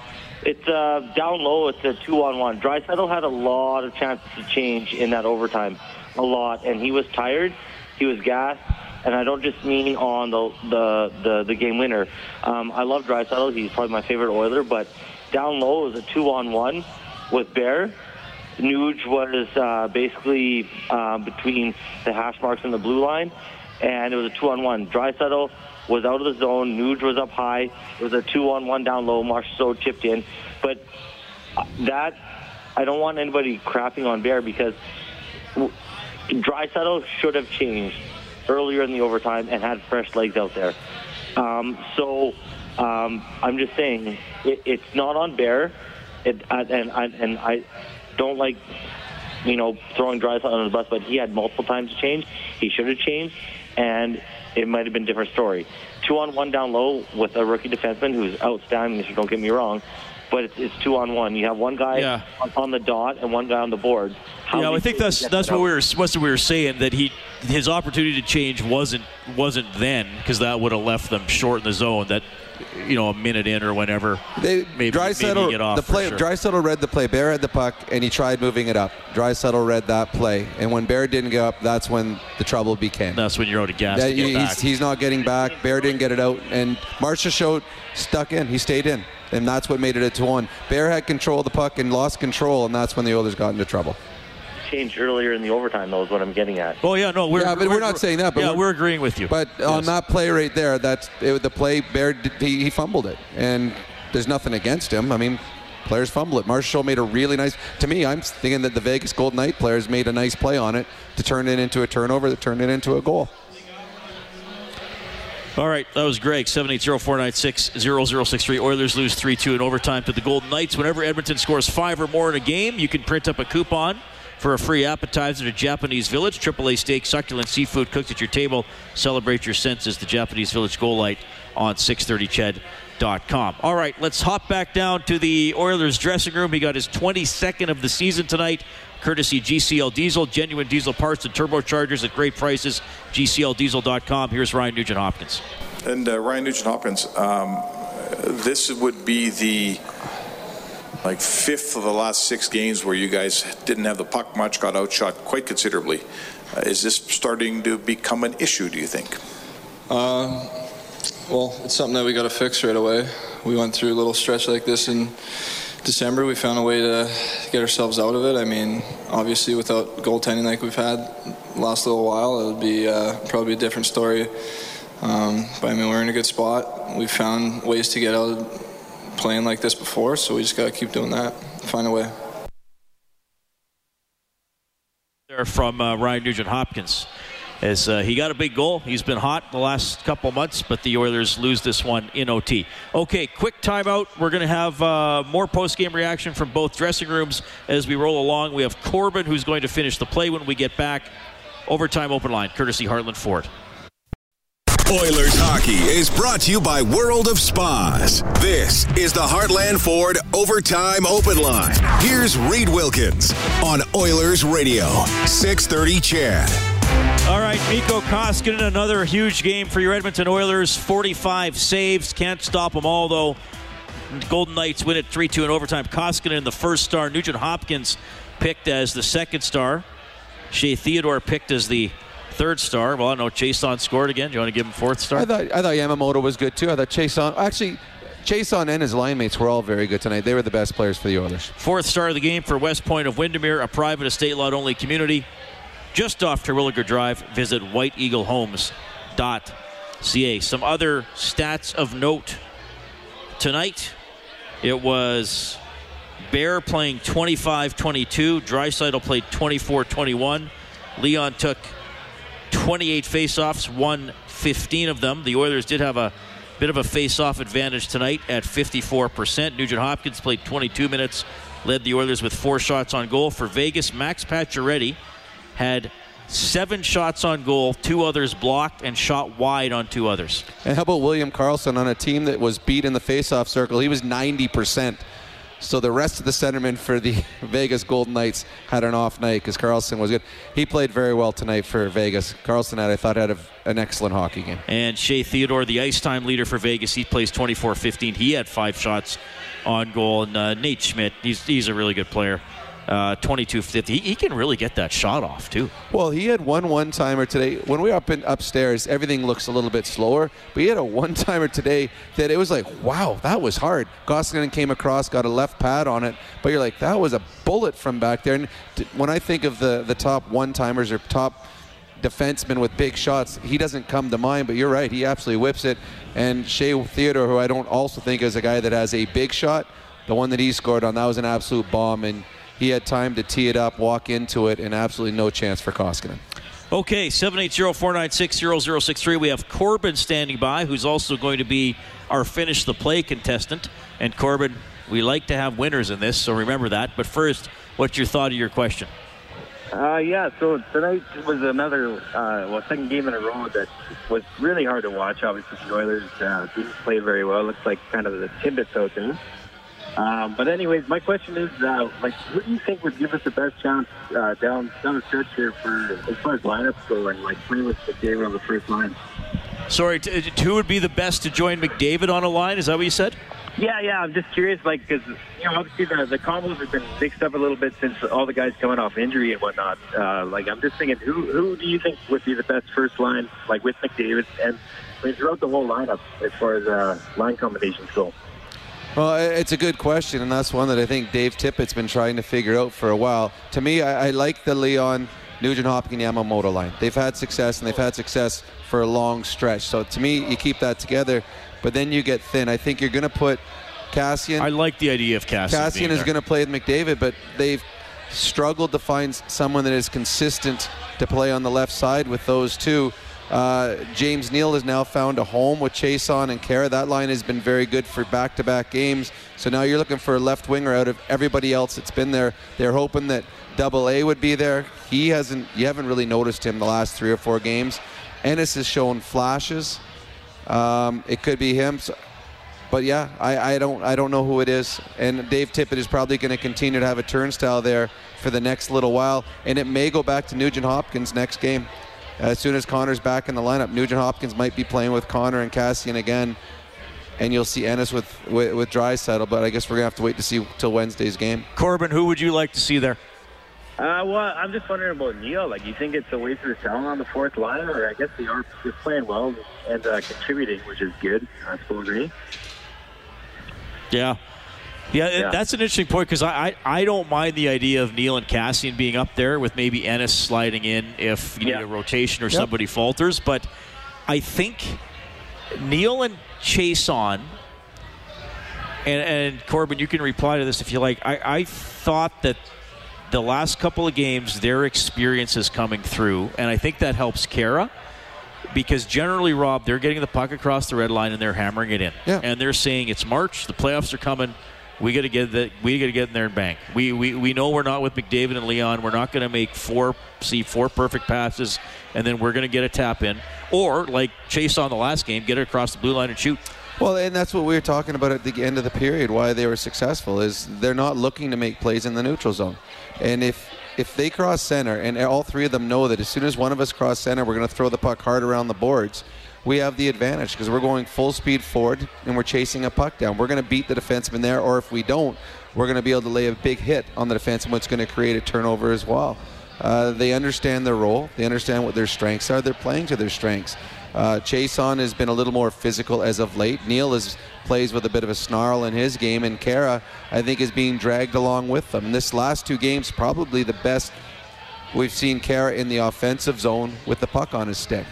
it's uh, down low. It's a two-on-one. Draisaitl had a lot of chances to change in that overtime, a lot, and he was tired. He was gassed, and I don't just mean on the the the, the game winner. Um, I love Draisaitl. He's probably my favorite Oiler, but down low is a two-on-one with Bear. Nuge was uh, basically uh, between the hash marks and the blue line, and it was a two-on-one. Draisaitl was out of the zone. Nuge was up high. It was a two-on-one down low. Marchessault chipped in, but uh, that I don't want anybody crapping on Bear because Draisaitl should have changed earlier in the overtime and had fresh legs out there. Um, so um, I'm just saying it, it's not on Bear, it, and I and I don't like you know throwing Draisaitl under the bus, but he had multiple times to change. He should have changed, and it might have been a different story. Two on one down low with a rookie defenseman who's outstanding. Don't get me wrong. But it's, it's two on one. You have one guy Yeah. on, on the dot and one guy on the board. How yeah, I think that's that's what out? we were what we were saying that he his opportunity to change wasn't wasn't then because that would have left them short in the zone. That you know a minute in or whenever They, maybe Draisaitl, maybe get off the play, sure. Draisaitl read the play. Bear had the puck, and he tried moving it up. Draisaitl read that play, and when Bear didn't get up, that's when the trouble began. That's when you're out of gas That- to get he's, back. he's not getting back. Bear didn't get it out, and Marchessault stuck in. He stayed in, and that's what made it a two-one. Bear had control of the puck and lost control, and that's when the Oilers got into trouble. changed earlier in the overtime. Though is what I'm getting at. Oh yeah, no, we're yeah, but we're, not saying that. But yeah, we're agreeing with you. But on that play right there, that's it, the play. Bear he, he fumbled it, and there's nothing against him. I mean, players fumble it. Marchessault made a really nice. To me, I'm thinking that the Vegas Golden Knight players made a nice play on it to turn it into a turnover that turned it into a goal. All right, that was Greg. 780-496-0063. Oilers lose 3-2 in overtime to the Golden Knights. Whenever Edmonton scores five or more in a game, you can print up a coupon for a free appetizer to Japanese Village. AAA steak, succulent seafood cooked at your table. Celebrate your senses. The Japanese Village Goal Light on 630ched.com. All right, let's hop back down to the Oilers dressing room. He got his 22nd of the season tonight. Courtesy GCL Diesel, genuine diesel parts and turbochargers at great prices. GCLDiesel.com. Here's Ryan Nugent Hopkins. And uh, Ryan Nugent Hopkins, um, this would be the like fifth of the last six games where you guys didn't have the puck much, got outshot quite considerably. Uh, is this starting to become an issue? Do you think? Um, well, it's something that we got to fix right away. We went through a little stretch like this in December, we found a way to get ourselves out of it. I mean, obviously, without goaltending like we've had last little while, it would be uh, probably a different story. Um, but I mean, we're in a good spot. We've found ways to get out playing like this before, so we just got to keep doing that, find a way. There from uh, Ryan Nugent Hopkins. As uh, he got a big goal, he's been hot the last couple months, but the Oilers lose this one in OT. Okay, quick timeout. We're going to have uh, more post-game reaction from both dressing rooms as we roll along. We have Corbin, who's going to finish the play when we get back. Overtime open line, courtesy Heartland Ford. Oilers hockey is brought to you by World of Spas. This is the Heartland Ford Overtime Open Line. Here's Reid Wilkins on Oilers Radio, 630 CHED. All right, Mikko Koskinen, another huge game for your Edmonton Oilers. 45 saves. Can't stop them all, though. Golden Knights win it 3 2 in overtime. Koskinen, the first star. Nugent Hopkins picked as the second star. Shea Theodore picked as the third star. Well, I know Chiasson scored again. Do you want to give him fourth star? I thought, I thought Yamamoto was good, too. I thought Chiasson. Actually, Chiasson and his line mates were all very good tonight. They were the best players for the Oilers. Fourth star of the game for West Point of Windermere, a private estate lot only community just off Terwilliger Drive. Visit whiteeaglehomes.ca. Some other stats of note tonight. It was Bear playing 25 22. Draisaitl played 24 21. Leon took 28 faceoffs, won 15 of them. The Oilers did have a bit of a face-off advantage tonight at 54%. Nugent Hopkins played 22 minutes, led the Oilers with four shots on goal. For Vegas, Max Pacioretty had seven shots on goal, two others blocked, and shot wide on two others. And how about William Karlsson on a team that was beat in the faceoff circle? He was 90%. So the rest of the centermen for the Vegas Golden Knights had an off night because Karlsson was good. He played very well tonight for Vegas. Karlsson, had, I thought, had a, an excellent hockey game. And Shea Theodore, the ice time leader for Vegas, he plays 24-15. He had five shots on goal. And uh, Nate Schmidt, he's, he's a really good player uh, 2250. He, he, can really get that shot off too. Well, he had one one timer today. When we were up in upstairs, everything looks a little bit slower, but he had a one timer today that it was like, wow, that was hard. Koskinen came across, got a left pad on it, but you're like, that was a bullet from back there. And when I think of the the top one timers or top defenseman with big shots, he doesn't come to mind, but you're right, he absolutely whips it. And Shea Theodore, who I don't also think is a guy that has a big shot, the one that he scored on, that was an absolute bomb. And he had time to tee it up, walk into it, and absolutely no chance for Koskinen. Okay, 780-496-0063. We have Corbin standing by, who's also going to be our finish the play contestant. And Corbin, we like to have winners in this, so remember that. But first, what's your thought of your question? Uh, yeah, so tonight was another, uh, well, second game in a row that was really hard to watch. Obviously, the Oilers uh, didn't play very well. Looks like kind of the Timbits out there. Um, but anyways, my question is, uh, like, who do you think would give us the best chance uh, down down the stretch here for as far as lineups go and like play with McDavid on the first line? Sorry, t- who would be the best to join McDavid on a line? Is that what you said? Yeah, yeah. I'm just curious, like, because you know, obviously the, the combos have been mixed up a little bit since all the guys coming off injury and whatnot. Uh, like, I'm just thinking, who who do you think would be the best first line, like with McDavid, and I mean, throughout the whole lineup as far as uh, line combinations go? Well, it's a good question, and that's one that I think Dave Tippett's been trying to figure out for a while. To me, I, I like the Leon Nugent Hopkins Yamamoto line. They've had success, and they've had success for a long stretch. So to me, you keep that together, but then you get thin. I think you're going to put Kassian. I like the idea of Kassian. Kassian is going to play with McDavid, but they've struggled to find someone that is consistent to play on the left side with those two. Uh, James Neal has now found a home with Chiasson and Khaira. That line has been very good for back-to-back games. So now you're looking for a left winger out of everybody else that's been there. They're hoping that Double A would be there. He hasn't. You haven't really noticed him the last three or four games. Ennis has shown flashes. Um, it could be him. So, but yeah, I, I don't I don't know who it is. And Dave Tippett is probably going to continue to have a turnstile there for the next little while. And it may go back to Nugent Hopkins next game as soon as Connor's back in the lineup, Nugent Hopkins might be playing with Connor and Kassian again, and you'll see Ennis with with, with Draisaitl. But I guess we're gonna have to wait to see till Wednesday's game. Corbin, who would you like to see there? Uh, well, I'm just wondering about Neal. Like, you think it's a waste of talent on the fourth line, or I guess they are just playing well and uh, contributing, which is good. I suppose, right? Yeah. Yeah, Yeah. that's an interesting point because I, I I don't mind the idea of Neal and Kassian being up there with maybe Ennis sliding in if you need a rotation or Yep. somebody falters, but I think Neal and Chiasson. And, and Corbin, you can reply to this if you like. I, I thought that the last couple of games, their experience is coming through, and I think that helps Khaira because generally, Rob, they're getting the puck across the red line and they're hammering it in, Yeah. and they're saying it's March, the playoffs are coming. We got to get that. We got to get in there and bank. We, we we know we're not with McDavid and Leon. We're not going to make four see four perfect passes, and then we're going to get a tap in, or like Chiasson the last game, get it across the blue line and shoot. Well, and that's what we were talking about at the end of the period. Why they were successful is they're not looking to make plays in the neutral zone, and if if they cross center, and all three of them know that as soon as one of us cross center, we're going to throw the puck hard around the boards. We have the advantage because we're going full speed forward and we're chasing a puck down. We're going to beat the defenseman there, or if we don't, we're going to be able to lay a big hit on the defenseman, which is going to create a turnover as well. Uh, they understand their role. They understand what their strengths are. They're playing to their strengths. Uh, Chiasson has been a little more physical as of late. Neal is plays with a bit of a snarl in his game, and Khaira, I think, is being dragged along with them. And this last two games, probably the best we've seen Khaira in the offensive zone with the puck on his stick.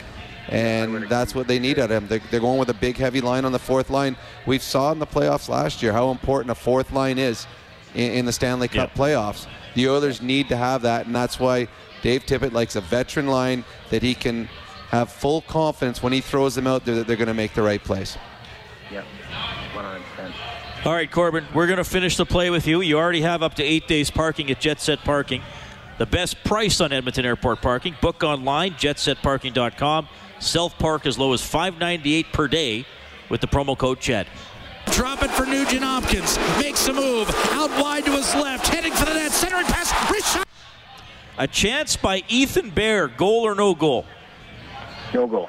And that's what they need out of him. They're, they're going with a big, heavy line on the fourth line. We saw in the playoffs last year how important a fourth line is in, in the Stanley Cup playoffs. The Oilers need to have that, and that's why Dave Tippett likes a veteran line that he can have full confidence when he throws them out there that they're going to make the right plays. Yep. 100%. All right, Corbin, we're going to finish the play with you. You already have up to eight days parking at Jet Set Parking. The best price on Edmonton Airport parking. Book online, jetsetparking.com. Self park as low as $5.98 per day with the promo code CHED. Drop it for Nugent Hopkins. Makes a move. Out wide to his left. Heading for the net. Centering pass. Wrist shot. A chance by Ethan Bear. Goal or no goal? No goal.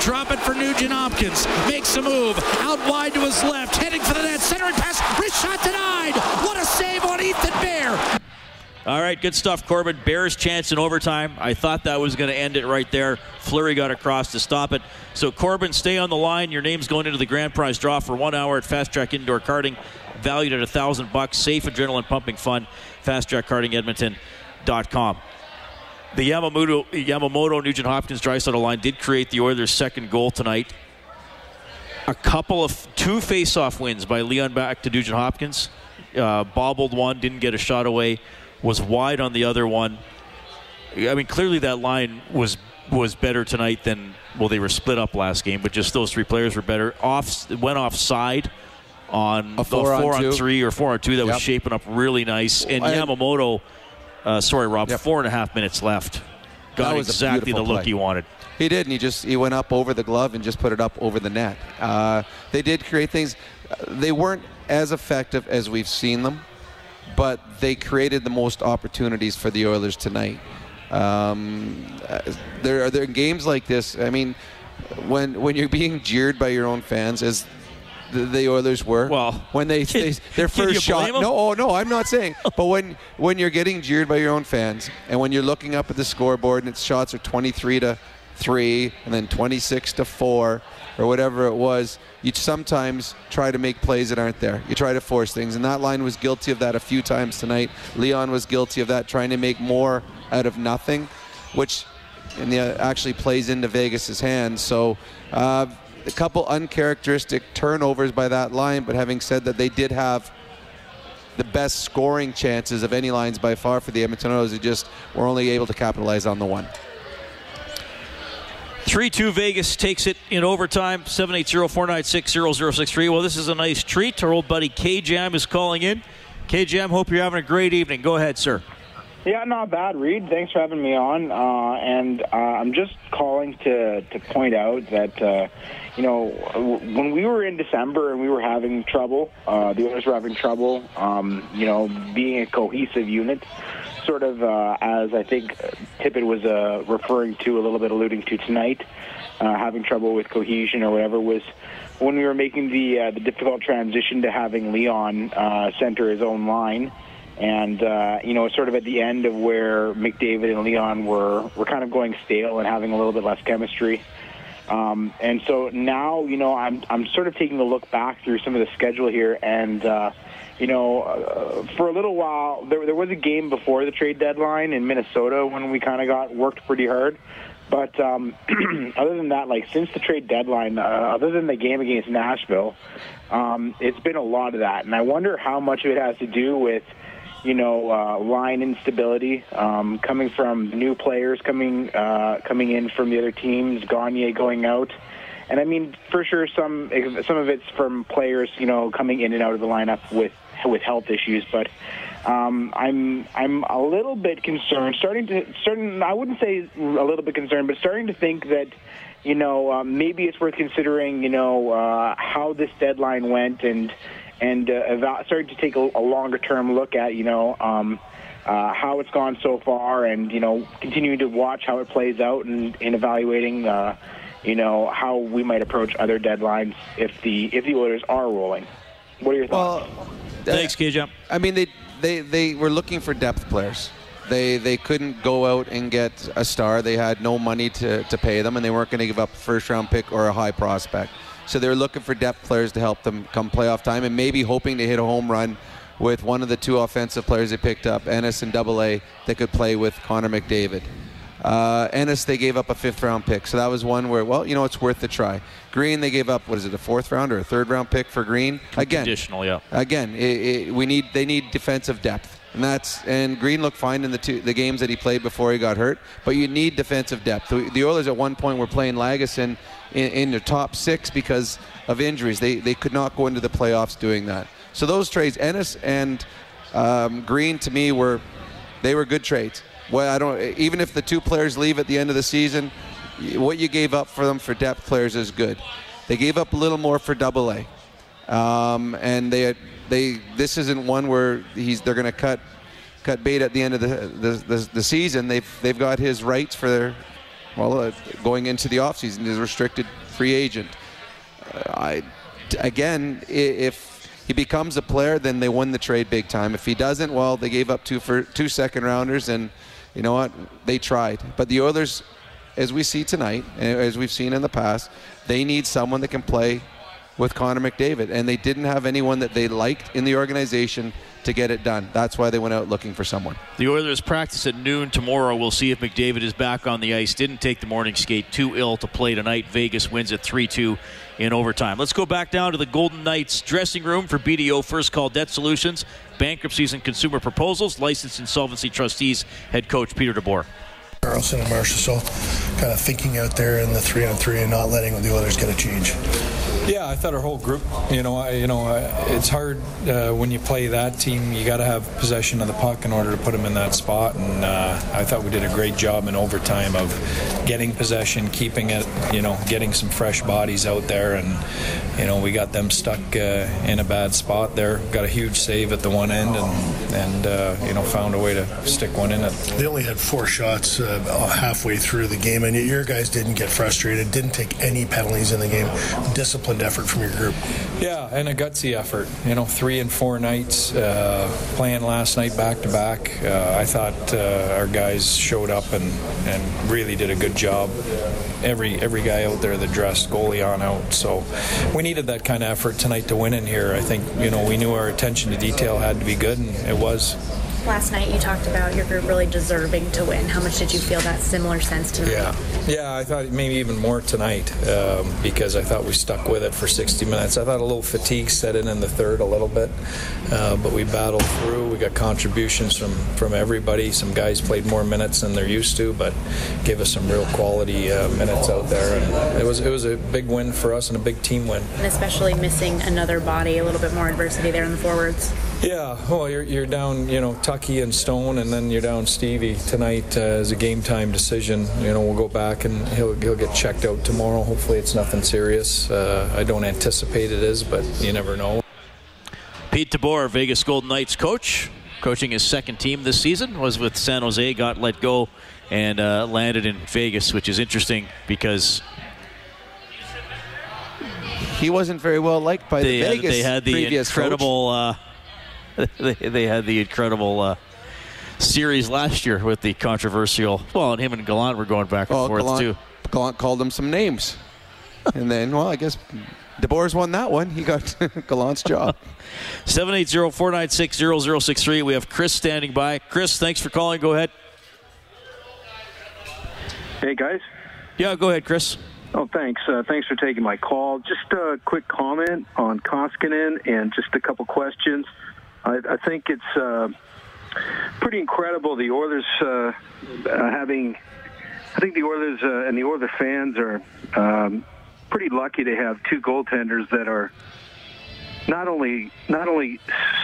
Drop it for Nugent Hopkins. Makes a move. Out wide to his left. Heading for the net. Centering pass. Wrist shot denied. What a save on Ethan Bear. All right, good stuff, Corbin. Bears chance in overtime. I thought that was going to end it right there. Fleury got across to stop it. So, Corbin, stay on the line. Your name's going into the grand prize draw for one hour at Fast Track Indoor Karting, valued at a thousand bucks. Safe, adrenaline pumping fun. Fast Track Karting Edmonton.com. The Yamamoto, Yamamoto Nugent Hopkins Draisaitl line did create the Oilers' second goal tonight. A couple of two face-off wins by Leon back to Nugent Hopkins. Uh, bobbled one, didn't get a shot away, was wide on the other one. I mean, clearly that line was was better tonight than well, they were split up last game, but just those three players were better. Off went offside on the four on four on two. three or four on two that Yep. was shaping up really nice. And I- Yamamoto, uh, sorry Rob, four and a half minutes left. Got a exactly the look play. he wanted. He did, and he just he went up over the glove and just put it up over the net. Uh, they did create things. They weren't as effective as we've seen them, but they created the most opportunities for the Oilers tonight. Um, there are there are games like this. I mean, when when you're being jeered by your own fans, as the, the Oilers were. Well, when they, they their first shot. No, oh no, I'm not saying. but when when you're getting jeered by your own fans, and when you're looking up at the scoreboard and its shots are 23 to three, and then 26 to four, or whatever it was, you sometimes try to make plays that aren't there. You try to force things, and that line was guilty of that a few times tonight. Leon was guilty of that, trying to make more out of nothing, which and the, actually plays into Vegas's hands. So uh, a couple uncharacteristic turnovers by that line, but having said that, they did have the best scoring chances of any lines by far for the Edmonton Oilers. They just were only able to capitalize on the one. 3 2 Vegas takes it in overtime. 780 496 0063. Well, this is a nice treat. Our old buddy K Jam is calling in. K Jam, hope you're having a great evening. Go ahead, sir. Yeah, not bad, Reed. Thanks for having me on. Uh, and uh, I'm just calling to to point out that uh, you know when we were in December and we were having trouble, uh, the owners were having trouble. Um, you know, being a cohesive unit, sort of uh, as I think Tippett was uh, referring to a little bit, alluding to tonight, uh, having trouble with cohesion or whatever was when we were making the uh, the difficult transition to having Leon uh, center his own line and uh, you know, sort of at the end of where McDavid and Leon were were kind of going stale and having a little bit less chemistry. Um, and so now, you know, I'm I'm sort of taking a look back through some of the schedule here, and uh, you know, uh, for a little while, there, there was a game before the trade deadline in Minnesota when we kind of got worked pretty hard. But um, other than that, like since the trade deadline, uh, other than the game against Nashville, um, it's been a lot of that. And I wonder how much of it has to do with, you know, uh, line instability um, coming from new players coming uh, coming in from the other teams, Gagner going out. And I mean, for sure, some some of it's from players, you know, coming in and out of the lineup with with health issues. But um, I'm I'm a little bit concerned. Starting to starting, I wouldn't say a little bit concerned, but starting to think that you know um, maybe it's worth considering. You know uh, how this deadline went and and uh, starting to take a, a longer term look at you know. Um, uh, how it's gone so far, and you know, continuing to watch how it plays out, and, and evaluating, uh, you know, how we might approach other deadlines if the if the Oilers are rolling. What are your thoughts? Well, Thanks, uh, KJ. I mean, they they they were looking for depth players. They they couldn't go out and get a star. They had no money to, to pay them, and they weren't going to give up a first round pick or a high prospect. So they were looking for depth players to help them come playoff time, and maybe hoping to hit a home run with one of the two offensive players they picked up, Ennis and Double A, that could play with Connor McDavid. Uh, Ennis, they gave up a fifth round pick. So that was one where, well, you know, it's worth the try. Green, they gave up, what is it, a fourth round or a third round pick for Green? Again, Additional, yeah. again, it, it, we need they need defensive depth, and that's and Green looked fine in the two the games that he played before he got hurt. But you need defensive depth. The, the Oilers at one point were playing Lagesson in, in the top six because of injuries. They they could not go into the playoffs doing that. So those trades, Ennis and um, Green, to me were they were good trades. Well, I don't even if the two players leave at the end of the season, what you gave up for them for depth players is good. They gave up a little more for Double A. Um, and they they this isn't one where he's they're going to cut cut bait at the end of the the, the the season. They've they've got his rights for their well uh, going into the offseason as a restricted free agent. Uh, I again if he becomes a player, then they win the trade big time. If he doesn't, well, they gave up two for two second rounders, and you know what? They tried. But the Oilers, as we see tonight, as we've seen in the past, they need someone that can play with Connor McDavid, and they didn't have anyone that they liked in the organization to get it done. That's why they went out looking for someone. The Oilers practice at noon tomorrow. We'll see if McDavid is back on the ice. Didn't take the morning skate. Too ill to play tonight. Vegas wins at 3 2 in overtime. Let's go back down to the Golden Knights dressing room for BDO First Call Debt Solutions, bankruptcies and consumer proposals, licensed insolvency trustees, head coach Peter DeBoer. Karlsson and Marcia, so kind of thinking out there in the three on three and not letting the others get a change. Yeah, I thought our whole group. You know, I, you know, I, it's hard uh, when you play that team. You got to have possession of the puck in order to put them in that spot. And uh, I thought we did a great job in overtime of getting possession, keeping it. You know, getting some fresh bodies out there, and you know, we got them stuck uh, in a bad spot there. Got a huge save at the one end, and and uh, you know, found a way to stick one in it. They only had four shots uh, halfway through the game, and your guys didn't get frustrated, didn't take any penalties in the game. Disciplined effort from your group. Yeah, and a gutsy effort. You know, three and four nights uh, playing last night back to back. Uh, I thought uh, our guys showed up and, and really did a good job. Every every guy out there that dressed goalie on out. So we needed that kind of effort tonight to win in here. I think you know we knew our attention to detail had to be good, and it was. Last night you talked about your group really deserving to win. How much did you feel that similar sense tonight? Yeah, yeah. I thought maybe even more tonight um, because I thought we stuck with it for 60 minutes. I thought a little fatigue set in in the third a little bit, uh, but we battled through. We got contributions from from everybody. Some guys played more minutes than they're used to, but gave us some real quality uh, minutes out there. And it was it was a big win for us and a big team win. And especially missing another body, a little bit more adversity there in the forwards. Yeah, well, you're, you're down, you know, Tucky and Stone, and then you're down Stevie tonight uh, as a game time decision. You know, we'll go back and he'll he'll get checked out tomorrow. Hopefully, it's nothing serious. Uh, I don't anticipate it is, but you never know. Pete DeBoer, Vegas Golden Knights coach, coaching his second team this season, was with San Jose, got let go, and uh, landed in Vegas, which is interesting because He wasn't very well liked by they the had, Vegas they had the previous coach. incredible uh, they, they had the incredible uh, series last year with the controversial. Well, and him and Gallant were going back and Well, forth Gallant, too. Gallant called him some names, and then well, I guess DeBoer's won that one. He got Gallant's job. 780-496-0063. We have Chris standing by. Chris, thanks for calling. Go ahead. Hey guys. Yeah, go ahead, Chris. Oh, thanks. Uh, thanks for taking my call. Just a quick comment on Koskinen and just a couple questions. I, I think it's uh, pretty incredible the Oilers uh, uh, having. I think the Oilers uh, and the Oilers fans are um, pretty lucky to have two goaltenders that are not only not only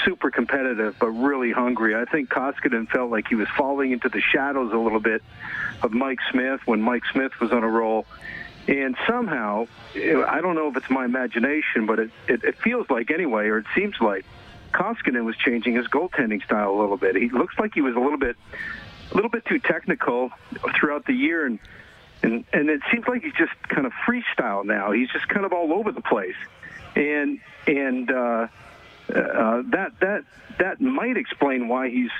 super competitive but really hungry. I think Koskinen felt like he was falling into the shadows a little bit of Mike Smith when Mike Smith was on a roll. And somehow, I don't know if it's my imagination, but it, it, it feels like anyway, or it seems like Koskinen was changing his goaltending style a little bit. He looks like he was a little bit, a little bit too technical throughout the year, and and and it seems like he's just kind of freestyle now. He's just kind of all over the place, and and uh, uh, that that that might explain why he's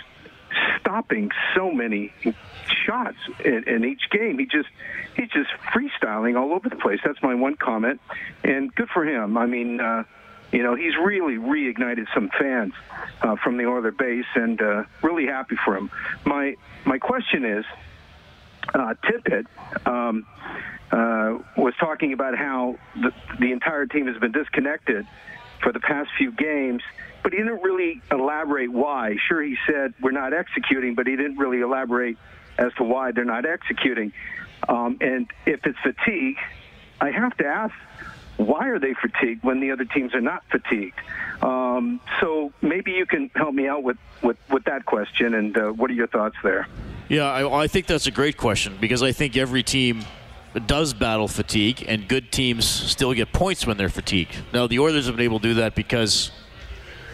stopping so many shots in, in each game. He just he's just freestyling all over the place. That's my one comment, and good for him. I mean, uh, you know, he's really reignited some fans uh, from the Oiler base, and uh, really happy for him. My my question is, uh, Tippett um, uh, was talking about how the, the entire team has been disconnected for the past few games, but he didn't really elaborate why. Sure, he said we're not executing, but he didn't really elaborate as to why they're not executing. Um, and if it's fatigue, I have to ask, why are they fatigued when the other teams are not fatigued? Um, so maybe you can help me out with, with, with that question, and uh, what are your thoughts there? Yeah, I, I think that's a great question because I think every team does battle fatigue, and good teams still get points when they're fatigued. Now, the Oilers have been able to do that because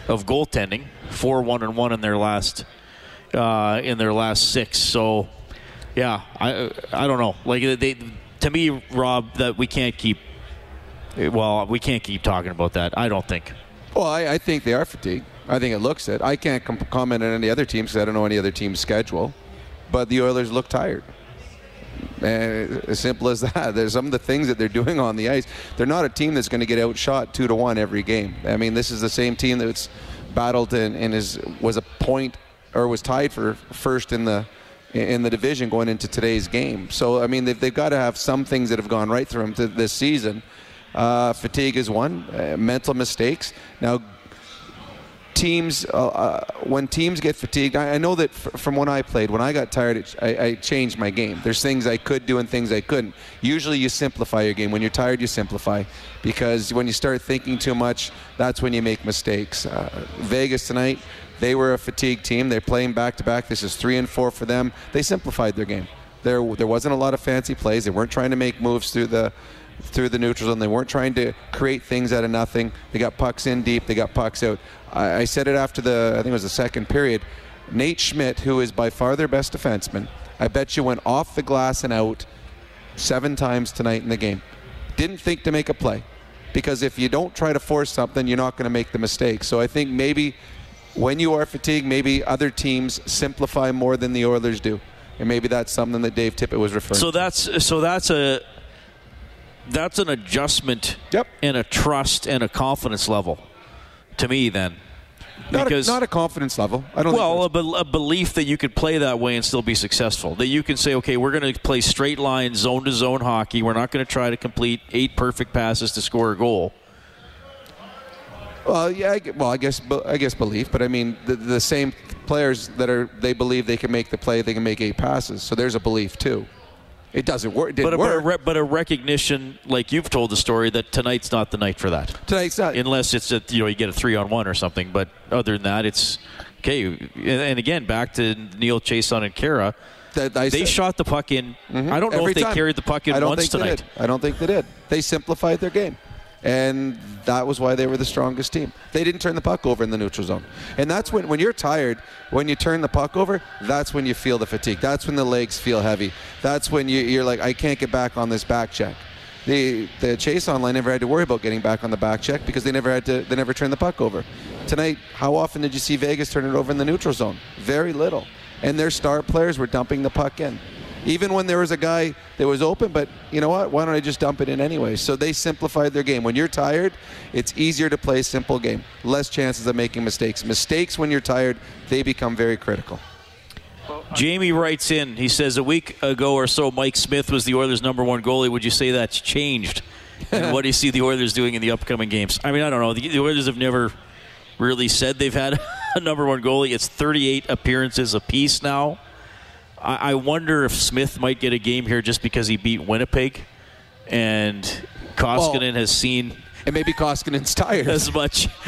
of goaltending, four one and one in their last uh, in their last six. So, yeah, I I don't know. Like they, to me, Rob, that we can't keep. Well, we can't keep talking about that. I don't think. Well, I, I think they are fatigued. I think it looks it. I can't com- comment on any other teams because I don't know any other team's schedule. But the Oilers look tired. And as simple as that. There's some of the things that they're doing on the ice. They're not a team that's going to get outshot two to one every game. I mean, this is the same team that's battled and, and is was a point or was tied for first in the in the division going into today's game. So I mean, they've, they've got to have some things that have gone right through them this season. Uh, fatigue is one. Uh, mental mistakes. Now, teams uh, uh, when teams get fatigued I, I know that f- from when I played when I got tired it, I, I, changed my game. There's things I could do and things I couldn't. Usually you simplify your game. When you're tired you simplify because when you start thinking too much that's when you make mistakes. Uh, Vegas tonight they were a fatigued team. They're playing back to back this is three and four for them. They simplified their game. There there wasn't a lot of fancy plays. They weren't trying to make moves through the through the neutral zone. They weren't trying to create things out of nothing. They got pucks in deep. They got pucks out. I, I said it after the, I think it was the second period. Nate Schmidt, who is by far their best defenseman, I bet you went off the glass and out seven times tonight in the game. Didn't think to make a play. Because if you don't try to force something, you're not going to make the mistake. So I think maybe when you are fatigued, maybe other teams simplify more than the Oilers do. And maybe that's something that Dave Tippett was referring so to. that's so that's a that's an adjustment yep. and a trust and a confidence level to me then not because a, not a confidence level. I don't. Well, a, be- a, belief that you could play that way and still be successful. That you can say, okay, we're going to play straight line, zone to zone hockey. We're not going to try to complete eight perfect passes to score a goal. Well, yeah. I, well, I guess I guess belief, but I mean the, the same players that are they believe they can make the play, they can make eight passes. So there's a belief too. It doesn't work. It but, a, work. But, a, but, a, recognition, like you've told the story, that tonight's not the night for that. Tonight's not, unless it's a, you know you get a three on one or something. But other than that, it's okay. And again, back to Neal Chiasson and Khaira. That they said, shot the puck in. Mm-hmm. I don't know Every if they time. carried the puck in once tonight. I don't think they did. They simplified their game. And that was why they were the strongest team. They didn't turn the puck over in the neutral zone. And that's when, when you're tired, when you turn the puck over, that's when you feel the fatigue. That's when the legs feel heavy. That's when you, you're like, I can't get back on this back check. The the Chiasson line never had to worry about getting back on the back check because they never had to they never turned the puck over. Tonight, how often did you see Vegas turn it over in the neutral zone? Very little. And their star players were dumping the puck in. Even when there was a guy that was open, but you know what? Why don't I just dump it in anyway? So they simplified their game. When you're tired, it's easier to play a simple game. Less chances of making mistakes. Mistakes when you're tired, they become very critical. Jamie writes in. He says a week ago or so, Mike Smith was the Oilers' number one goalie. Would you say that's changed? and what do you see the Oilers doing in the upcoming games? I mean, I don't know. The, the Oilers have never really said they've had a number one goalie. It's 38 appearances apiece now. I, I wonder if Smith might get a game here just because he beat Winnipeg, and Koskinen Well, has seen And maybe Koskinen's tired. as much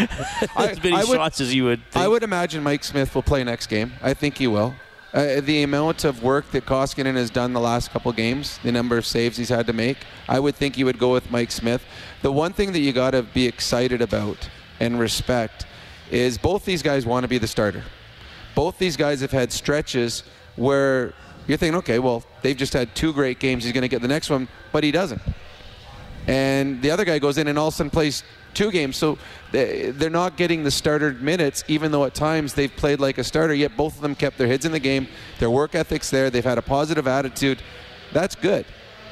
as many I would- shots as you would. Think. I would imagine Mike Smith will play next game. I think he will. Uh, the amount of work that Koskinen has done the last couple games, the number of saves he's had to make, I would think he would go with Mike Smith. The one thing that you got to be excited about and respect is both these guys want to be the starter. Both these guys have had stretches where you're thinking, okay, well, they've just had two great games. He's going to get the next one, but he doesn't and the other guy goes in and all of a sudden plays two games. So they- they're not getting the starter minutes, even though at times they've played like a starter. Yet both of them kept their heads in the game. Their work ethic's there. They've had a positive attitude. That's good,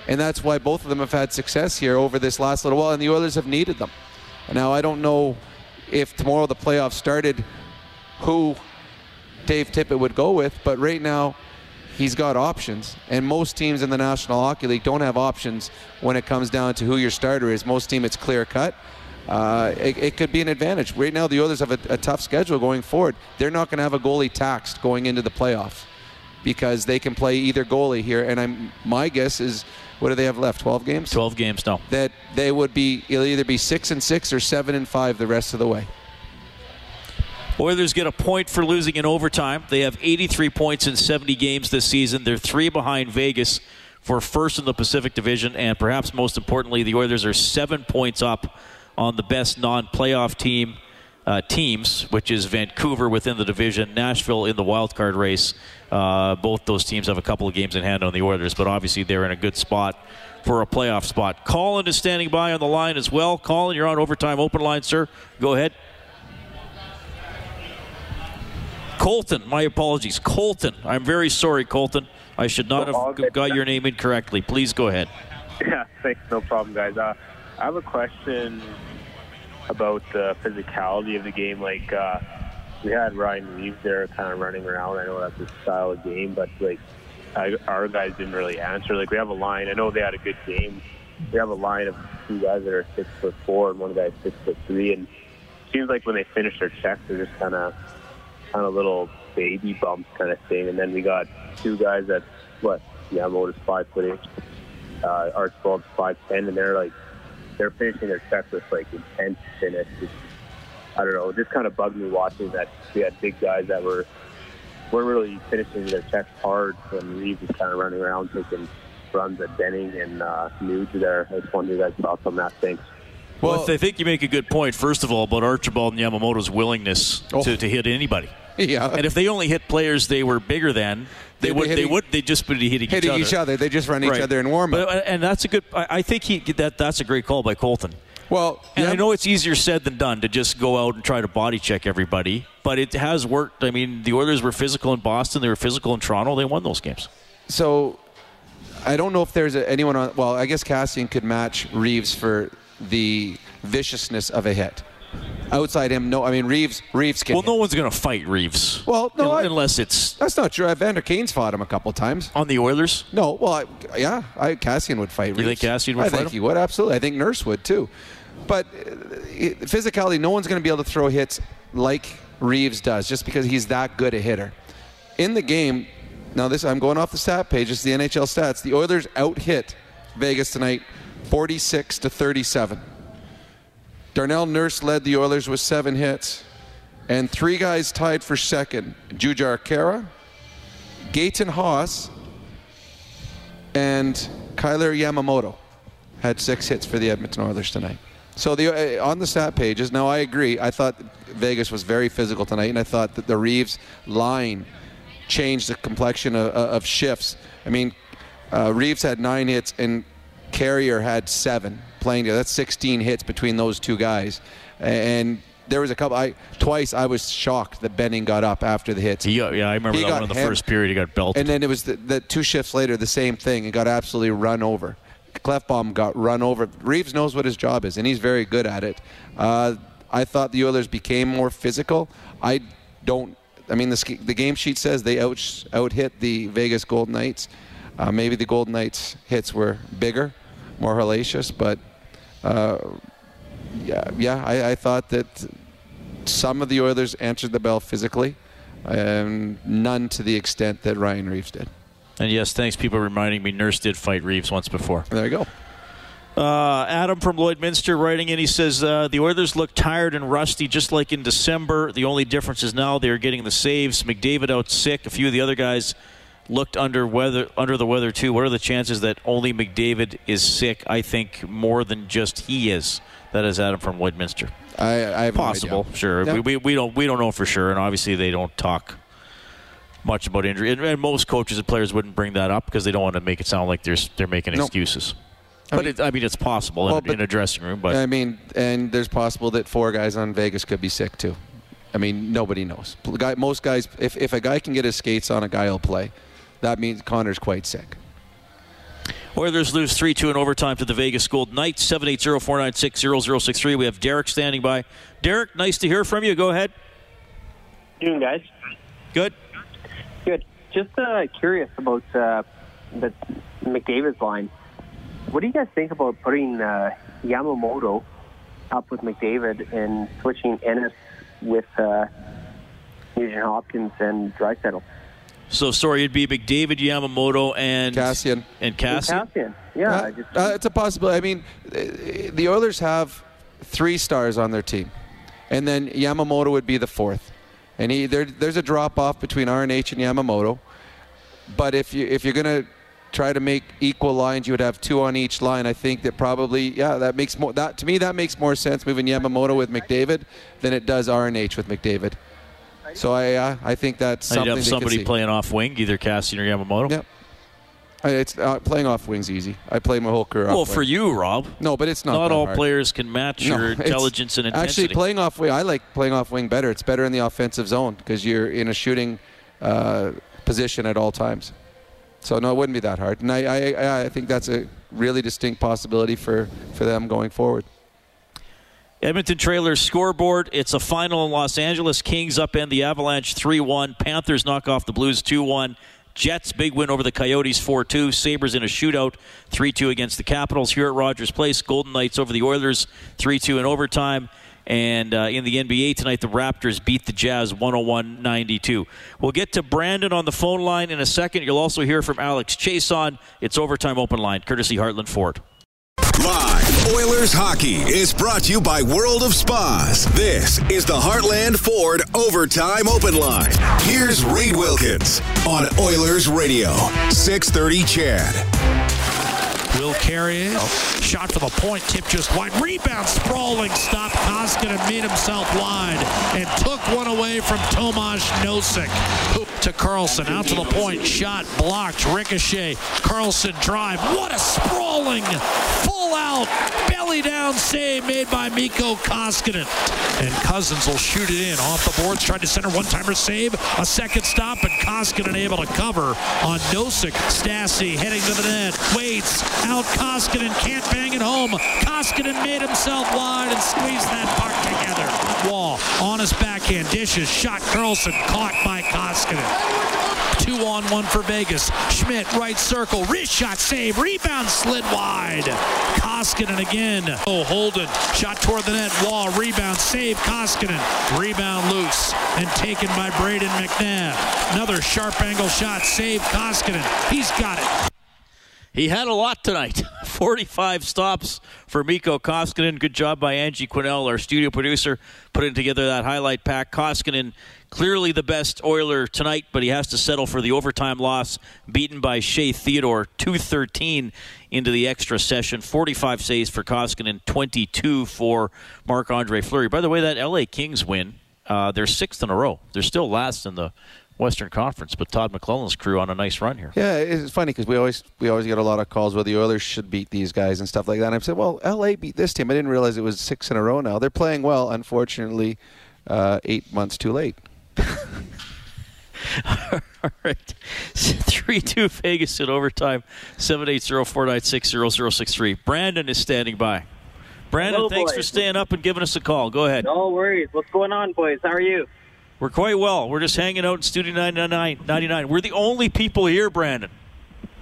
and that's why both of them have had success here over this last little while. And the Oilers have needed them. Now I don't know if tomorrow the playoffs started, who Dave Tippett would go with, but right now he's got options. And most teams in the National Hockey League don't have options when it comes down to who your starter is. Most team it's clear cut. Uh, it, it could be an advantage. Right now, the others have a, a tough schedule going forward. They're not going to have a goalie taxed going into the playoffs because they can play either goalie here. And I'm my guess is, what do they have left? 12 games. 12 games no. That they would be it'll either be six and six or seven and five the rest of the way. Oilers get a point for losing in overtime. They have 83 points in 70 games this season. They're three behind Vegas for first in the Pacific Division, and perhaps most importantly, the Oilers are seven points up on the best non-playoff team uh, teams, which is Vancouver within the division, Nashville in the wild card race. Uh, both those teams have a couple of games in hand on the Oilers, but obviously they're in a good spot for a playoff spot. Colin is standing by on the line as well. Colin, you're on overtime open line, sir. Go ahead. Colton, my apologies. Colton. I'm very sorry, Colton. I should not have got your name incorrectly. Please go ahead. Yeah, thanks. No problem, guys. Uh, I have a question about the physicality of the game. Like, uh, we had Ryan Reaves there kind of running around. I know that's his style of game, but, like, I, our guys didn't really answer. Like, we have a line. I know they had a good game. We have a line of two guys that are six foot four and one guy's six foot three. And it seems like when they finish their checks, they're just kind of kind of little baby bumps kind of thing. And then we got two guys that what Yamamoto's five foot eight, uh, Archibald's five ten, and they're like they're finishing their checks with like intense and it's I don't know, it just kind of bugged me watching that we had big guys that were weren't really finishing their checks hard when Reaves was kind of running around taking runs at Benning and uh, Nuge there. I just wonder your guys' thoughts on that. Thanks. Well, I think you make a good point, first of all, about Archibald and Yamamoto's willingness to, oh. to hit anybody. Yeah. And if they only hit players they were bigger than, they would they hitting- would they just be hitting, Hitting each, each other. other. They just run each other in warm up. But, and that's a good. I, I think he that that's a great call by Colton. Well, and I know it's easier said than done to just go out and try to body check everybody, but it has worked. I mean, the Oilers were physical in Boston, they were physical in Toronto, they won those games. So I don't know if there's anyone on. Well, I guess Kassian could match Reaves for the viciousness of a hit. Outside him, no. I mean Reaves. Reaves can. Well, no one's going to fight Reaves. Well, no, I- unless it's That's not true. I have Vander Kane's fought him a couple times. on the Oilers. No, well, I, yeah, I, Kassian would fight. You think Reaves. Kassian would I fight think him? he would absolutely. I think Nurse would too. But uh, physicality, no one's going to be able to throw hits like Reaves does, just because he's that good a hitter. In the game, now this I'm going off the stat page. It's the NHL stats. The Oilers out hit Vegas tonight, 46 to 37. Darnell Nurse led the Oilers with seven hits, and three guys tied for second: Jujhar Khaira, Gaetan Haas, and Kailer Yamamoto had six hits for the Edmonton Oilers tonight. So the uh, on the stat pages. Now I agree. I thought Vegas was very physical tonight, and I thought that the Reaves line changed the complexion of, of shifts. I mean, uh, Reaves had nine hits, and Carrier had seven playing together. That's 16 hits between those two guys, and there was a couple. I twice I was shocked that Benning got up after the hits. He yeah, I remember He that one in the first period. He got belted. And then it was the, the two shifts later, the same thing. He got absolutely run over. Klefbom got run over. Reaves knows what his job is, and he's very good at it. Uh, I thought the Oilers became more physical. I don't. I mean, the, the game sheet says they out out hit the Vegas Golden Knights. Uh, maybe the Golden Knights hits were bigger, more hellacious, but uh, yeah, yeah, I, I thought that some of the Oilers answered the bell physically, and none to the extent that Ryan Reaves did. And yes, thanks people reminding me Nurse did fight Reaves once before. There you go. Uh, Adam from Lloydminster writing in, he says uh, the Oilers look tired and rusty, just like in December. The only difference is now they're getting the saves. McDavid out sick. A few of the other guys looked under weather, under the weather too. What are the chances that only McDavid is sick? I think more than just he is. That is Adam from Lloydminster. I, I have no possible, idea. sure. We, we, don't we don't know for sure, and obviously they don't talk much about injury. And, and most coaches and players wouldn't bring that up because they don't want to make it sound like they're they're making No. excuses. I but mean- it, I mean, it's possible Well, in, in a dressing room. But I mean, and there's possible that four guys on Vegas could be sick too. I mean, nobody knows. Guy, most guys, if, if a guy can get his skates on, a guy will play. That means Connor's quite sick. Oilers lose 3 2 in overtime to the Vegas Gold Knights. 780 496 0063. We have Derek standing by. Derek, nice to hear from you. Go ahead. Doing, guys? Good. Good. Just uh, curious about uh, the McDavid's line. What do you guys think about putting uh, Yamamoto up with McDavid and switching Ennis with uh, Nugent Hopkins and Draisaitl? So, sorry, it'd be McDavid, Yamamoto, and Kassian. And Kassian? Kassian. Yeah. I Uh, just, uh, it's a possibility. I mean, uh, the Oilers have three stars on their team, and then Yamamoto would be the fourth. And he there, there's a drop off between RNH and Yamamoto. But if you if you're gonna try to make equal lines, you would have two on each line. I think that probably yeah, that makes more that to me that makes more sense moving Yamamoto with McDavid than it does RNH with McDavid. So I uh, I think that's something you'd have somebody playing off wing, either Kassian or Yamamoto. Yep. It's uh, playing off wings easy. I played my whole career. Well, off for wing. you, Rob. No, but it's not. Not all hard. players can match No, your intelligence and intensity. Actually, playing off wing, I like playing off wing better. It's better in the offensive zone because you're in a shooting uh, position at all times. So no, it wouldn't be that hard, and I, I, I- I think that's a really distinct possibility for, for them going forward. Edmonton Trailers scoreboard. It's a final in Los Angeles. Kings upend the Avalanche 3 1. Panthers knock off the Blues 2 1. Jets big win over the Coyotes 4 2. Sabres in a shootout 3 2 against the Capitals here at Rogers Place. Golden Knights over the Oilers 3 2 in overtime. And uh, in the NBA tonight, the Raptors beat the Jazz 101 92. We'll get to Brandon on the phone line in a second. You'll also hear from Alex Chiasson. It's overtime open line, courtesy Heartland Ford. Live Oilers hockey is brought to you by World of Spas. This is the Heartland Ford Overtime Open Line. Here's Reid Wilkins on Oilers Radio, 630 CHED. Will carry it. shot for the point, tip just wide. Rebound, sprawling, stop. Koskinen made himself wide and took one away from Tomas Nosek. Hoop to Karlsson, out to the point, shot blocked, ricochet. Karlsson drive. What a sprawling, full out, belly down save made by Mikko Koskinen. And Cousins will shoot it in off the boards, tried to center one timer save, a second stop, and Koskinen able to cover on Nosek. Stastny heading to the net, waits, out Koskinen, can't bang it home. Koskinen made himself wide and squeezed that puck together. Wall on his backhand, dishes, shot Karlsson, caught by Koskinen. Two on one for Vegas. Schmidt, right circle, wrist shot, save, rebound, slid wide. Koskinen again. Oh, Holden, shot toward the net, wall, rebound, save, Koskinen. Rebound loose and taken by Brayden McNabb. Another sharp angle shot, save, Koskinen. He's got it. He had a lot tonight. 45 stops for Mikko Koskinen. Good job by Angie Quinnell, our studio producer, putting together that highlight pack. Koskinen, clearly the best Oiler tonight, but he has to settle for the overtime loss, beaten by Shea Theodore, 213 into the extra session. 45 saves for Koskinen, 22 for Marc Andre Fleury. By the way, that LA Kings win, uh, they're sixth in a row. They're still last in the Western Conference, but Todd McLellan's crew on a nice run here. Yeah, it's funny because we always we always get a lot of calls where the Oilers should beat these guys and stuff like that. And I've said, well, LA beat this team. I didn't realize it was six in a row now. They're playing well. Unfortunately, uh, eight months too late. All right. 3 2 Vegas in overtime. 780 496 0063. Brandon is standing by. Brandon, Hello, thanks boys. for staying up and giving us a call. Go ahead. No worries. What's going on, boys? How are you? We're quite well. We're just hanging out in Studio 99. 99. We're the only people here, Brandon.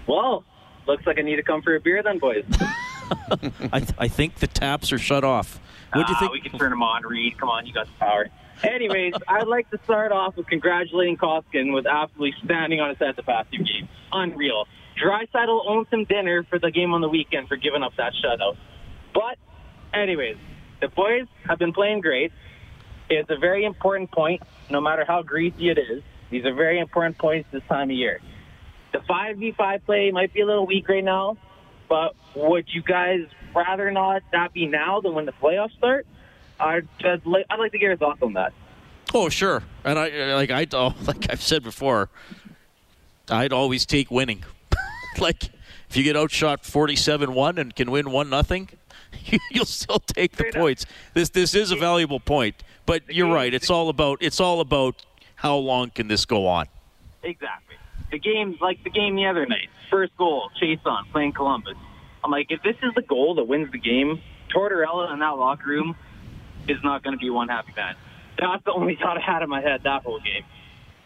Well, looks like I need to come for a beer then, boys. I, th- I think the taps are shut off. What do you Ah, think? We can turn them on, Reid. Come on, you got the power. Anyways, I'd like to start off with congratulating Koskin with absolutely standing on his head the past two games. Unreal. Draisaitl owns some dinner for the game on the weekend for giving up that shutout. But, anyways, the boys have been playing great. It's a very important point, no matter how greasy it is. These are very important points this time of year. The 5v5 play might be a little weak right now, but would you guys rather not that be now than when the playoffs start? I'd, like, I'd like to get your thoughts on that. Oh, sure. And I uh, like I oh, like I've said before, I'd always take winning. like if you get outshot 47-1 and can win 1 nothing, you'll still take the points. This this is a valuable point, but you're right. It's all about it's all about how long can this go on? Exactly. The game's like the game the other night. First goal, Chiasson, playing Columbus. I'm like, if this is the goal that wins the game, Tortorella in that locker room is not going to be one happy man. That's the only thought I had in my head that whole game.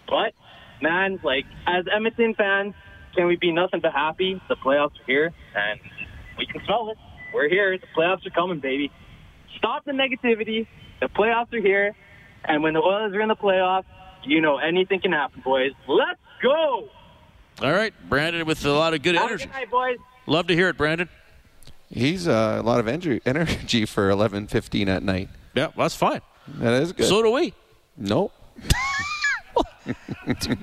But, man, like, as Edmonton fans, can we be nothing but happy? The playoffs are here, and we can smell it. We're here. The playoffs are coming, baby. Stop the negativity. The playoffs are here, and when the Oilers are in the playoffs, you know anything can happen, boys. Let's go! All right, Brandon with a lot of good Have a energy. good night, boys. Love to hear it, Brandon. He's uh, a lot of energy, energy for 11:15 at night. Yeah, that's fine. That is good. So do we. Nope.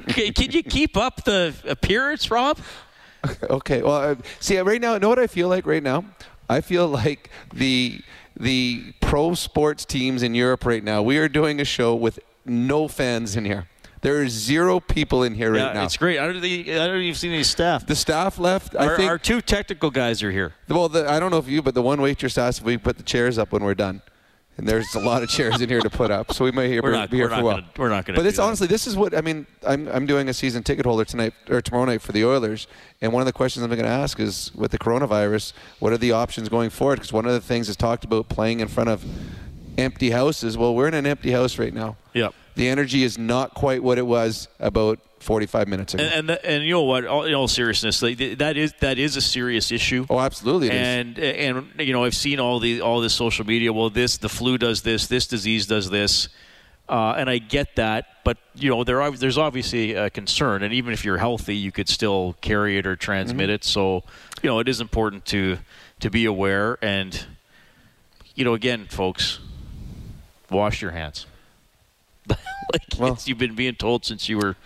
Can, can you keep up the appearance, Rob? okay. Well, uh, see, right now, know what I feel like right now? I feel like the the pro sports teams in Europe right now. We are doing a show with no fans in here. There are zero people in here yeah, right now. it's great. I don't, think, I don't even see any staff. The staff left. I Our, think our two technical guys are here. Well, the, I don't know if you, but the one waitress asked if we put the chairs up when we're done. And there's a lot of chairs in here to put up, so we We're not- be here for a while. gonna- we're not gonna But do it's that. honestly, this is what I mean. I'm I'm doing a season ticket holder tonight or tomorrow night for the Oilers, and one of the questions I'm going to ask is, with the coronavirus, what are the options going forward? Because one of the things is talked about playing in front of empty houses. Well, we're in an empty house right now. Yep. The energy is not quite what it was about 45 minutes ago. And and, and you know what? All, in all seriousness, like, that is that is a serious issue. Oh, absolutely. it is. And and you know, I've seen all the all this social media. Well, this the flu does this, this disease does this, uh, and I get that. But you know, there are, there's obviously a concern, and even if you're healthy, you could still carry it or transmit Mm-hmm. it. So you know, it is important to to be aware. And you know, again, folks, wash your hands. like it's, you've been being told since you were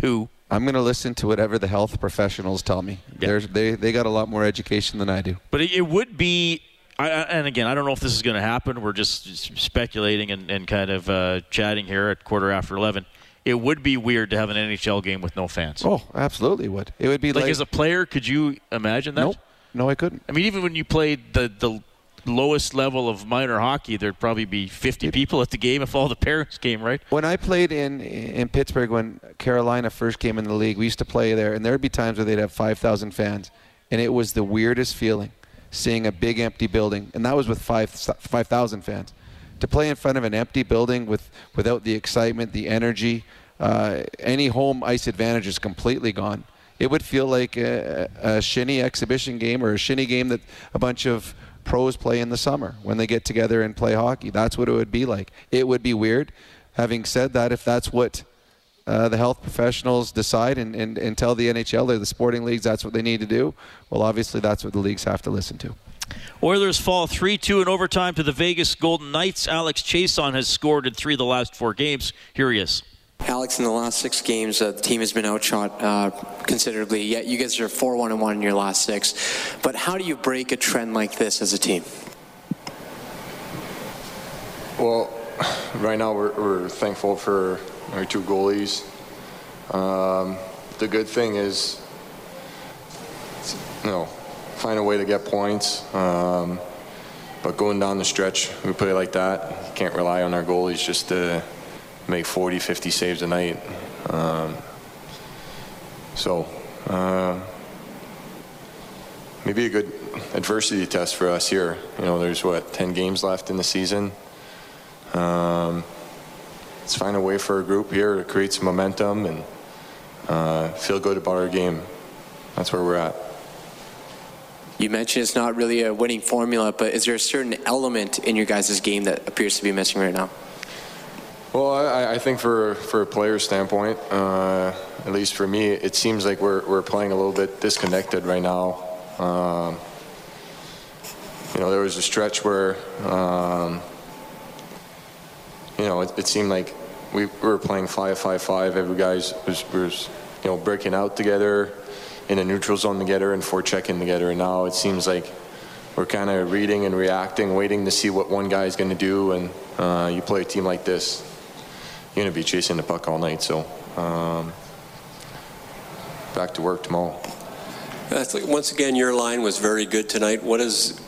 two. I'm going to listen to whatever the health professionals tell me. There's, they they got a lot more education than I do. But it, it would be, I, and again, I don't know if this is going to happen. We're just speculating and, and kind of uh, chatting here at quarter after 11. It would be weird to have an NHL game with no fans. Oh, absolutely would. It would be like, like, as a player, could you imagine that? Nope. No, I couldn't. I mean, even when you played the, the lowest level of minor hockey, there'd probably be 50 people at the game if all the parents came, right? When I played in in Pittsburgh when Carolina first came in the league, we used to play there, and there'd be times where they'd have 5,000 fans, and it was the weirdest feeling seeing a big empty building, and that was with five 5,000 fans. To play in front of an empty building with without the excitement, the energy, uh, any home ice advantage is completely gone. It would feel like a, a shinny exhibition game or a shinny game that a bunch of pros play in the summer when they get together and play hockey. That's what it would be like. It would be weird. Having said that, if that's what uh, the health professionals decide and, and, and tell the NHL or the sporting leagues that's what they need to do, well, obviously that's what the leagues have to listen to. Oilers fall 3 2 in overtime to the Vegas Golden Knights. Alex Chiasson has scored in three of the last four games. Here he is. Alex, in the last six games, uh, the team has been outshot uh, considerably. Yet you guys are four one and one in your last six. But how do you break a trend like this as a team? Well, right now we're, we're thankful for our two goalies. Um, the good thing is, you know, find a way to get points. Um, but going down the stretch, we play like that. Can't rely on our goalies just to make 40, 50 saves a night. Um, so, uh, maybe a good adversity test for us here. You know, there's what 10 games left in the season. Um, let's find a way for our group here to create some momentum and uh, feel good about our game. That's where we're at. You mentioned it's not really a winning formula, but is there a certain element in your guys' game that appears to be missing right now? Well, I, I think for for a player standpoint, uh, at least for me, it seems like we're we're playing a little bit disconnected right now. Um, you know, there was a stretch where, um, you know, it, it, seemed like we, we were playing five, five, five. Every guys was, was, you know, breaking out together in a neutral zone together and forechecking together. And now it seems like we're kind of reading and reacting, waiting to see what one guy is going to do. And uh, you play a team like this, you're going to be chasing the puck all night. So um, back to work tomorrow. Once again, your line was very good tonight. What is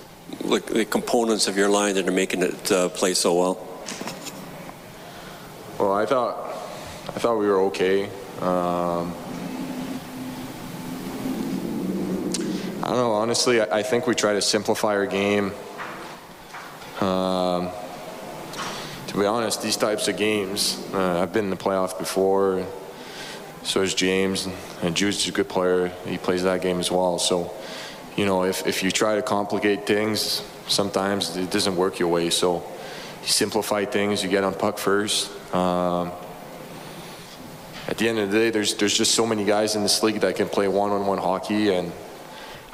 like, the components of your line that are making it uh, play so well? Well, I thought I thought we were okay. Um, I don't know. Honestly, I, I, think we try to simplify our game. Um, to be honest, these types of games, uh, I've been in the playoff before. So is James, and Jude's a good player. He plays that game as well. So, you know, if, if you try to complicate things, sometimes it doesn't work your way. So, you simplify things. You get on puck first. Um, at the end of the day, there's there's just so many guys in this league that can play one-on-one hockey, and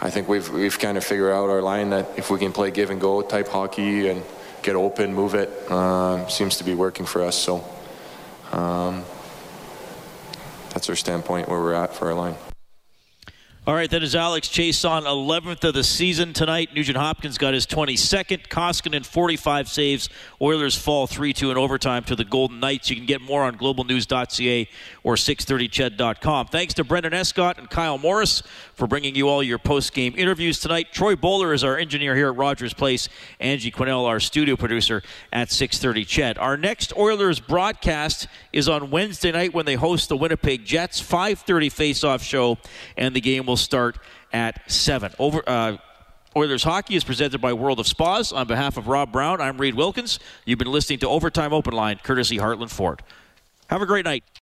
I think we've we've kind of figured out our line that if we can play give and go type hockey and get open, move it, uh, seems to be working for us. So. Um, that's our standpoint where we're at for our line. All right, that is Alex Chiasson 11th of the season tonight. Nugent Hopkins got his 22nd. Koskinen, 45 saves. Oilers fall 3 2 in overtime to the Golden Knights. You can get more on globalnews.ca or 630ched.com. Thanks to Brendan Escott and Kyle Morris for bringing you all your post game interviews tonight. Troy Bowler is our engineer here at Rogers Place. Angie Quinnell, our studio producer at 630 CHED. Our next Oilers broadcast is on Wednesday night when they host the Winnipeg Jets. 530 face-off show, and the game will will start at 7. Over. Uh, Oilers hockey is presented by World of Spas. On behalf of Rob Brown, I'm Reid Wilkins. You've been listening to Overtime Open Line, courtesy Heartland Ford. Have a great night.